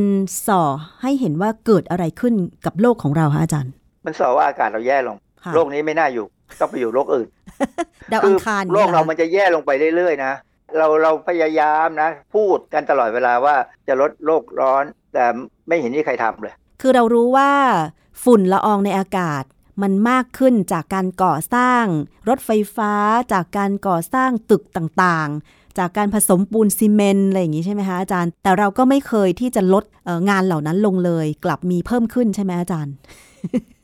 ส่อให้เห็นว่าเกิดอะไรขึ้นกับโลกของเราคะอาจารย์ มันสอว่าอากาศเราแย่ลงค่ะโลกนี้ไม่น่าอยู่ ต้องไปอยู่โลกอื่นดาวคือัองคารโลกเรานี่ยมันจะแย่ลงไปเรื่อยๆนะเราเราพยายามนะ พูดกันตลอดเวลาว่าจะลดโลกร้อน แต่ไม่เห็นมีใครทำเลย คือเรารู้ว่าฝุ่นละอองในอากาศ มันมากขึ้นจากการก่อสร้าง รถไฟฟ้า จากการก่อสร้างตึกต่างๆ จากการผสมปูนซีเมนต์อะไรอย่างนี้ใช่ไหมคะอาจารย์ แต่เราก็ไม่เคยที่จะลดเอ่องานเหล่านั้นลงเลย กลับมีเพิ่มขึ้นใช่ไหมอาจารย์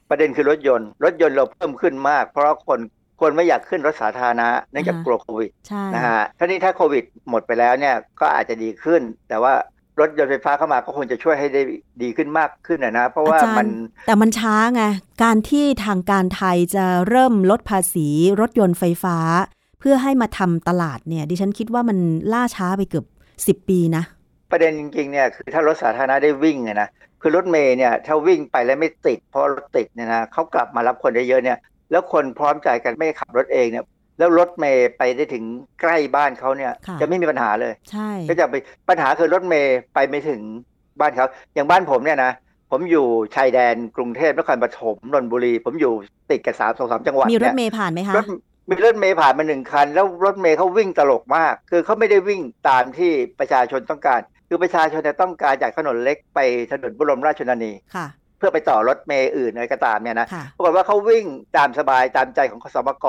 ประเด็นคือรถยนต์ รถยนต์เราเพิ่มขึ้นมาก เพราะว่าคนคนไม่อยากขึ้นรถสาธารณะเนื่องจากอ่าฮะกลัวโควิดใช่นะฮะท่านี้ถ้าโควิดหมดไปแล้วเนี่ยก็อาจจะดีขึ้น แต่ว่า รถยนต์ไฟฟ้าเข้ามาก็คงจะช่วยให้ได้ดีขึ้นมากขึ้นนะนะเพราะว่าอาจารย์มันแต่มันช้าไง การที่ทางการไทยจะเริ่มลดภาษีรถยนต์ไฟฟ้า เพื่อให้มาทำตลาดเนี่ย ดิฉันคิดว่ามันล่าช้าไปเกือบสิบ10 ปีนะ ประเด็นจริงๆเนี่ยคือถ้ารถสาธารณะได้วิ่งอะนะคือรถเมย์เนี่ยถ้าวิ่งไปแล้วไม่ติดเพราะรถติดเนี่ยนะเขากลับมารับคนได้เยอะเนี่ยแล้วคนพร้อมใจกันไม่ขับรถเองเนี่ย แล้วรถเมย์ไปได้ถึงใกล้บ้านเขาเนี่ยค่ะจะไม่มีปัญหาเลยใช่ก็จะไปปัญหาคือรถเมย์ไปไม่ถึงบ้านเขาอย่างบ้านผมเนี่ยนะผมอยู่ชายแดนกรุงเทพนครปฐมนนทบุรี ผมอยู่ติดกับสามสองสามจังหวัดมีรถเนี่ยเมย์ผ่านไหมคะรถมีรถเมย์ผ่านมาหนึ่งคัน แล้วรถเมย์เขาวิ่งตลกมาก คือเขาไม่ได้วิ่งตามที่ประชาชนต้องการ คือประชาชนเนี่ยต้องการจากถนนเล็กไปถนนบรมราชชนนีค่ะเพื่อไปต่อรถเมย์อื่นอะไรก็ตามเนี่ยนะค่ะปรากฏว่าเขาวิ่งตามสบายตามใจของคสมก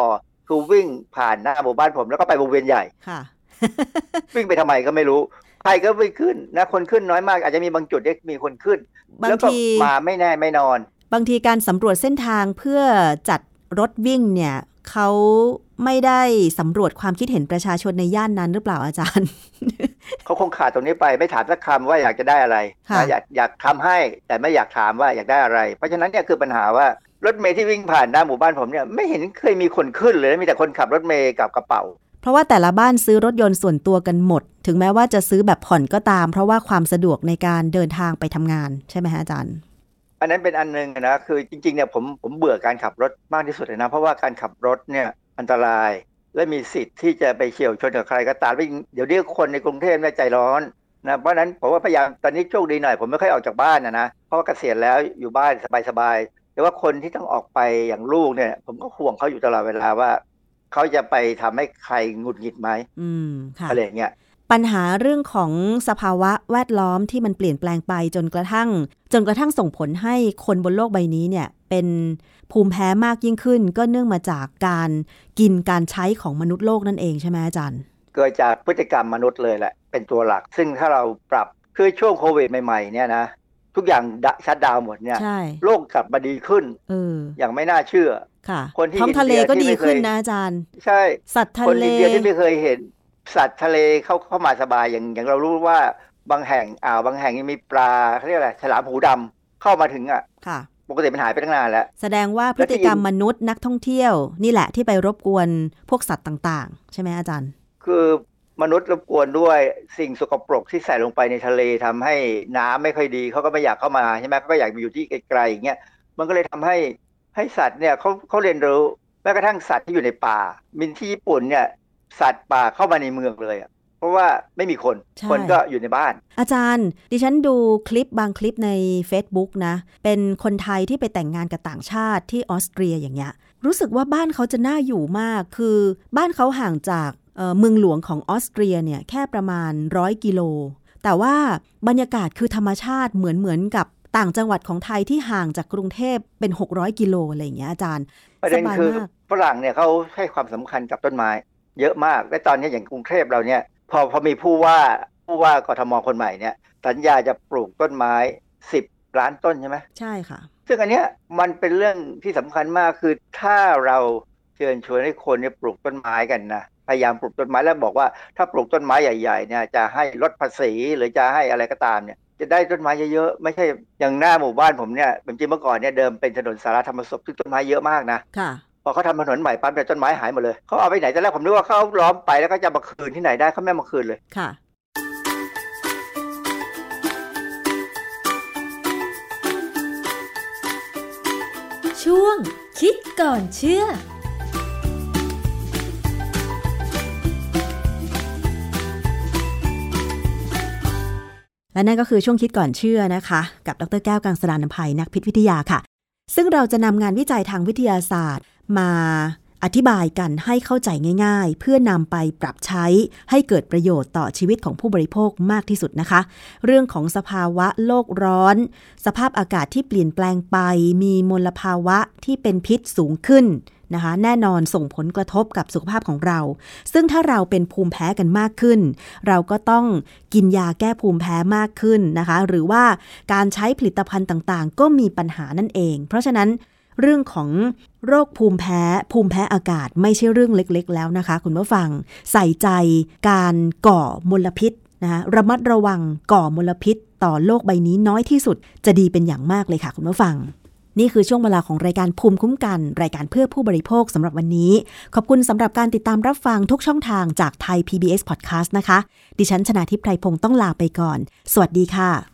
คือวิ่งผ่านหน้าหมู่บ้านผม แล้วก็ไปวงเวียนใหญ่ค่ะ วิ่งไปทำไมก็ไม่รู้ใครก็ไม่ขึ้นนะคนขึ้นน้อยมาก อาจจะมีบางจุดที่มีคนขึ้นบางแล้วก็ทีมาไม่แน่ไม่นอน บางทีการสำรวจเส้นทางเพื่อจัดรถวิ่งเนี่ยเขาไม่ได้สำรวจความคิดเห็นประชาชนในย่านนั้นหรือเปล่าอาจารย์เขาคงขาดตรงนี้ไปไม่ถามสักคำว่าอยากจะได้อะไรค่ะนะอยากอยากทำให้แต่ไม่อยากถามว่าอยากได้อะไร เพราะฉะนั้นเนี่ยคือปัญหาว่า รถเมย์ที่วิ่งผ่านหน้าหมู่บ้านผมเนี่ยไม่เห็นเคยมีคนขึ้นเลยมีแต่คนขับรถเมย์กับกระเป๋า เพราะว่าแต่ละบ้านซื้อรถยนต์ส่วนตัวกันหมด ถึงแม้ว่าจะซื้อแบบผ่อนก็ตาม เพราะว่าความสะดวกในการเดินทางไปทำงานใช่ไหมฮะอาจารย์ อันนั้นเป็นอันหนึงนะคือจริงๆเนี่ยผมผมเบื่อการขับรถมากที่สุดเลยนะเพราะว่าการขับรถเนี่ยอันตรายและมีสิทธิ์ที่จะไปเฉี่ยวชนกับใครก็ตามวิ่งเดี๋ยวนี้คนในกรุงเทพเนี่ยใจร้อนนะเพราะฉะนั้นผมว่าพยายามตอนนี้โชคดีหน่อยผมไม่ค่อยออกจากบ้านนะนะเพราะว่าเกษียณแล้วอยู่บ้านสบายๆ แต่ว่าคนที่ต้องออกไปอย่างลูกเนี่ย ผมก็ห่วงเขาอยู่ตลอดเวลาว่าเขาจะไปทำให้ใครหงุดหงิดไหมอืมค่ะอะไรอย่างเงี้ยปัญหาเรื่องของสภาวะแวดล้อมที่มันเปลี่ยนแปลงไปจนกระทั่ง จนกระทั่งส่งผลให้คนบนโลกใบนี้เนี่ย เป็นภูมิแพ้มากยิ่งขึ้น ก็เนื่องมาจากการกินการใช้ของมนุษย์โลกนั่นเองใช่ไหมอาจารย์ เกิดจากพฤติกรรมมนุษย์เลยแหละ เป็นตัวหลัก ซึ่งถ้าเราปรับคือช่วงโควิดใหม่ๆเนี่ยนะ ทุกอย่างดะชัดดาวน์หมดเนี่ยใช่โลกกลับมาดีขึ้นเอออย่างไม่น่าเชื่อ ค่ะ คนที่ท้องทะเลอินเดียก็ที่ดีไม่เคยขึ้นนะอาจารย์ ใช่ สัตว์ทะคนเลอินเดียที่ไม่เคยเห็น สัตว์ทะเลเข้าเข้ามาสบายอย่างอย่างเรารู้ว่าบางแห่งอ่าวบางแห่งยังมีปลาเขาเรียกอะไรฉลามหูดำเข้ามาถึงอะ ค่ะ ปกติมันหายไปตั้งนานแล้ว แสดงว่าพฤติกรรมมนุษย์นักท่องเที่ยว นี่แหละที่ไปรบกวนพวกสัตว์ต่าง ๆ ใช่ไหมอาจารย์ คือ มนุษย์รบกวนด้วยสิ่งสกปรกที่ใส่ลงไปในทะเลทำให้น้ำไม่ค่อยดีเขาก็ไม่อยากเข้ามาใช่ไหมเขาก็อยากไปอยู่ที่ไกลๆอย่างเงี้ยมันก็เลยทำให้ให้สัตว์เนี่ยเขาเขาเรียนรู้แม้กระทั่งสัตว์ที่อยู่ในป่า มินที่ญี่ปุ่นเนี่ยสัตว์ป่าเข้ามาในเมืองเลยอะเพราะว่าไม่มีคนใช่คนก็อยู่ในบ้าน อาจารย์ ดิฉันดูคลิปบางคลิปใน Facebook นะ เป็นคนไทยที่ไปแต่งงานกับต่างชาติที่ออสเตรียอย่างเงี้ย รู้สึกว่าบ้านเขาจะน่าอยู่มาก คือบ้านเขาห่างจากเอ่อเมืองหลวงของออสเตรียเนี่ยแค่ประมาณร้อยกิโล แต่ว่าบรรยากาศคือธรรมชาติเหมือนเหมือนกับต่างจังหวัดของไทยที่ห่างจากกรุงเทพเป็น 600 กิโลอะไรอย่างเงี้ยอาจารย์ประเด็นสบายคือมากฝรั่งเนี่ยเขาให้ความสำคัญกับต้นไม้ เยอะมาก และตอนนี้อย่างกรุงเทพเราเนี่ยพอพอมีผู้ว่าผู้ว่ากทมคนใหม่เนี่ยสัญญาจะปลูกต้นไม้สิบล้านต้นใช่ไหมใช่ค่ะ ซึ่งอันเนี้ยมันเป็นเรื่องที่สำคัญมากคือถ้าเราเชิญชวนให้คนเนี่ยปลูกต้นไม้กันนะพยายามปลูกต้นไม้แล้วบอกว่าถ้าปลูกต้นไม้ใหญ่ๆเนี่ยจะให้ลดภาษีหรือจะให้อะไรก็ตามเนี่ยจะได้ต้นไม้เยอะๆไม่ใช่อย่างหน้าหมู่บ้านผมเนี่ยจริงๆเมื่อก่อนเนี่ยเดิมเป็นถนนสารธรรมศพซึ่งต้นไม้เยอะมากนะค่ะพอเขาทำถนนใหม่ปั๊บเนี่ยต้นไม้หายหมดเลยเขาเอาไปไหนตอนแรกผมนึกว่าเขาล้อมไปแล้วก็จะมาคืนที่ไหนได้เขาไม่เอามาคืนเลยค่ะ ช่วง คิดก่อนเชื่อและนั่นก็คือช่วงคิดก่อนเชื่อนะคะ กับดรแก้วกังสดานนภัยนักพิษวิทยาค่ะ ซึ่งเราจะนำงานวิจัยทางวิทยาศาสตร์ มา อธิบายกันให้เข้าใจง่ายๆ เพื่อนำไปปรับใช้ให้เกิดประโยชน์ต่อชีวิตของผู้บริโภคมากที่สุดนะคะ เรื่องของสภาวะโลกร้อน สภาพอากาศที่เปลี่ยนแปลงไป มีมลภาวะที่เป็นพิษสูงขึ้นนะคะแน่นอนส่งผลกระทบกับสุขภาพของเรา ซึ่งถ้าเราเป็นภูมิแพ้กันมากขึ้น เราก็ต้องกินยาแก้ภูมิแพ้มากขึ้นนะคะ หรือว่าการใช้ผลิตภัณฑ์ต่างๆ ก็มีปัญหานั่นเอง เพราะฉะนั้น เรื่องของโรคภูมิแพ้ ภูมิแพ้อากาศไม่ใช่เรื่องเล็ก ๆ แล้วนะคะ คุณผู้ฟังใส่ใจการก่อมลพิษนะคะระมัดระวังก่อมลพิษต่อโลกใบนี้น้อยที่สุด จะดีเป็นอย่างมากเลยค่ะ คุณผู้ฟัง นี่คือช่วงเวลาของรายการภูมิคุ้มกัน รายการเพื่อผู้บริโภคสำหรับวันนี้ ขอบคุณสำหรับการติดตามรับฟังทุกช่องทางจากไทย PBS Podcast นะคะ ดิฉันชนะทิพไพรพงศ์ต้องลาไปก่อน สวัสดีค่ะ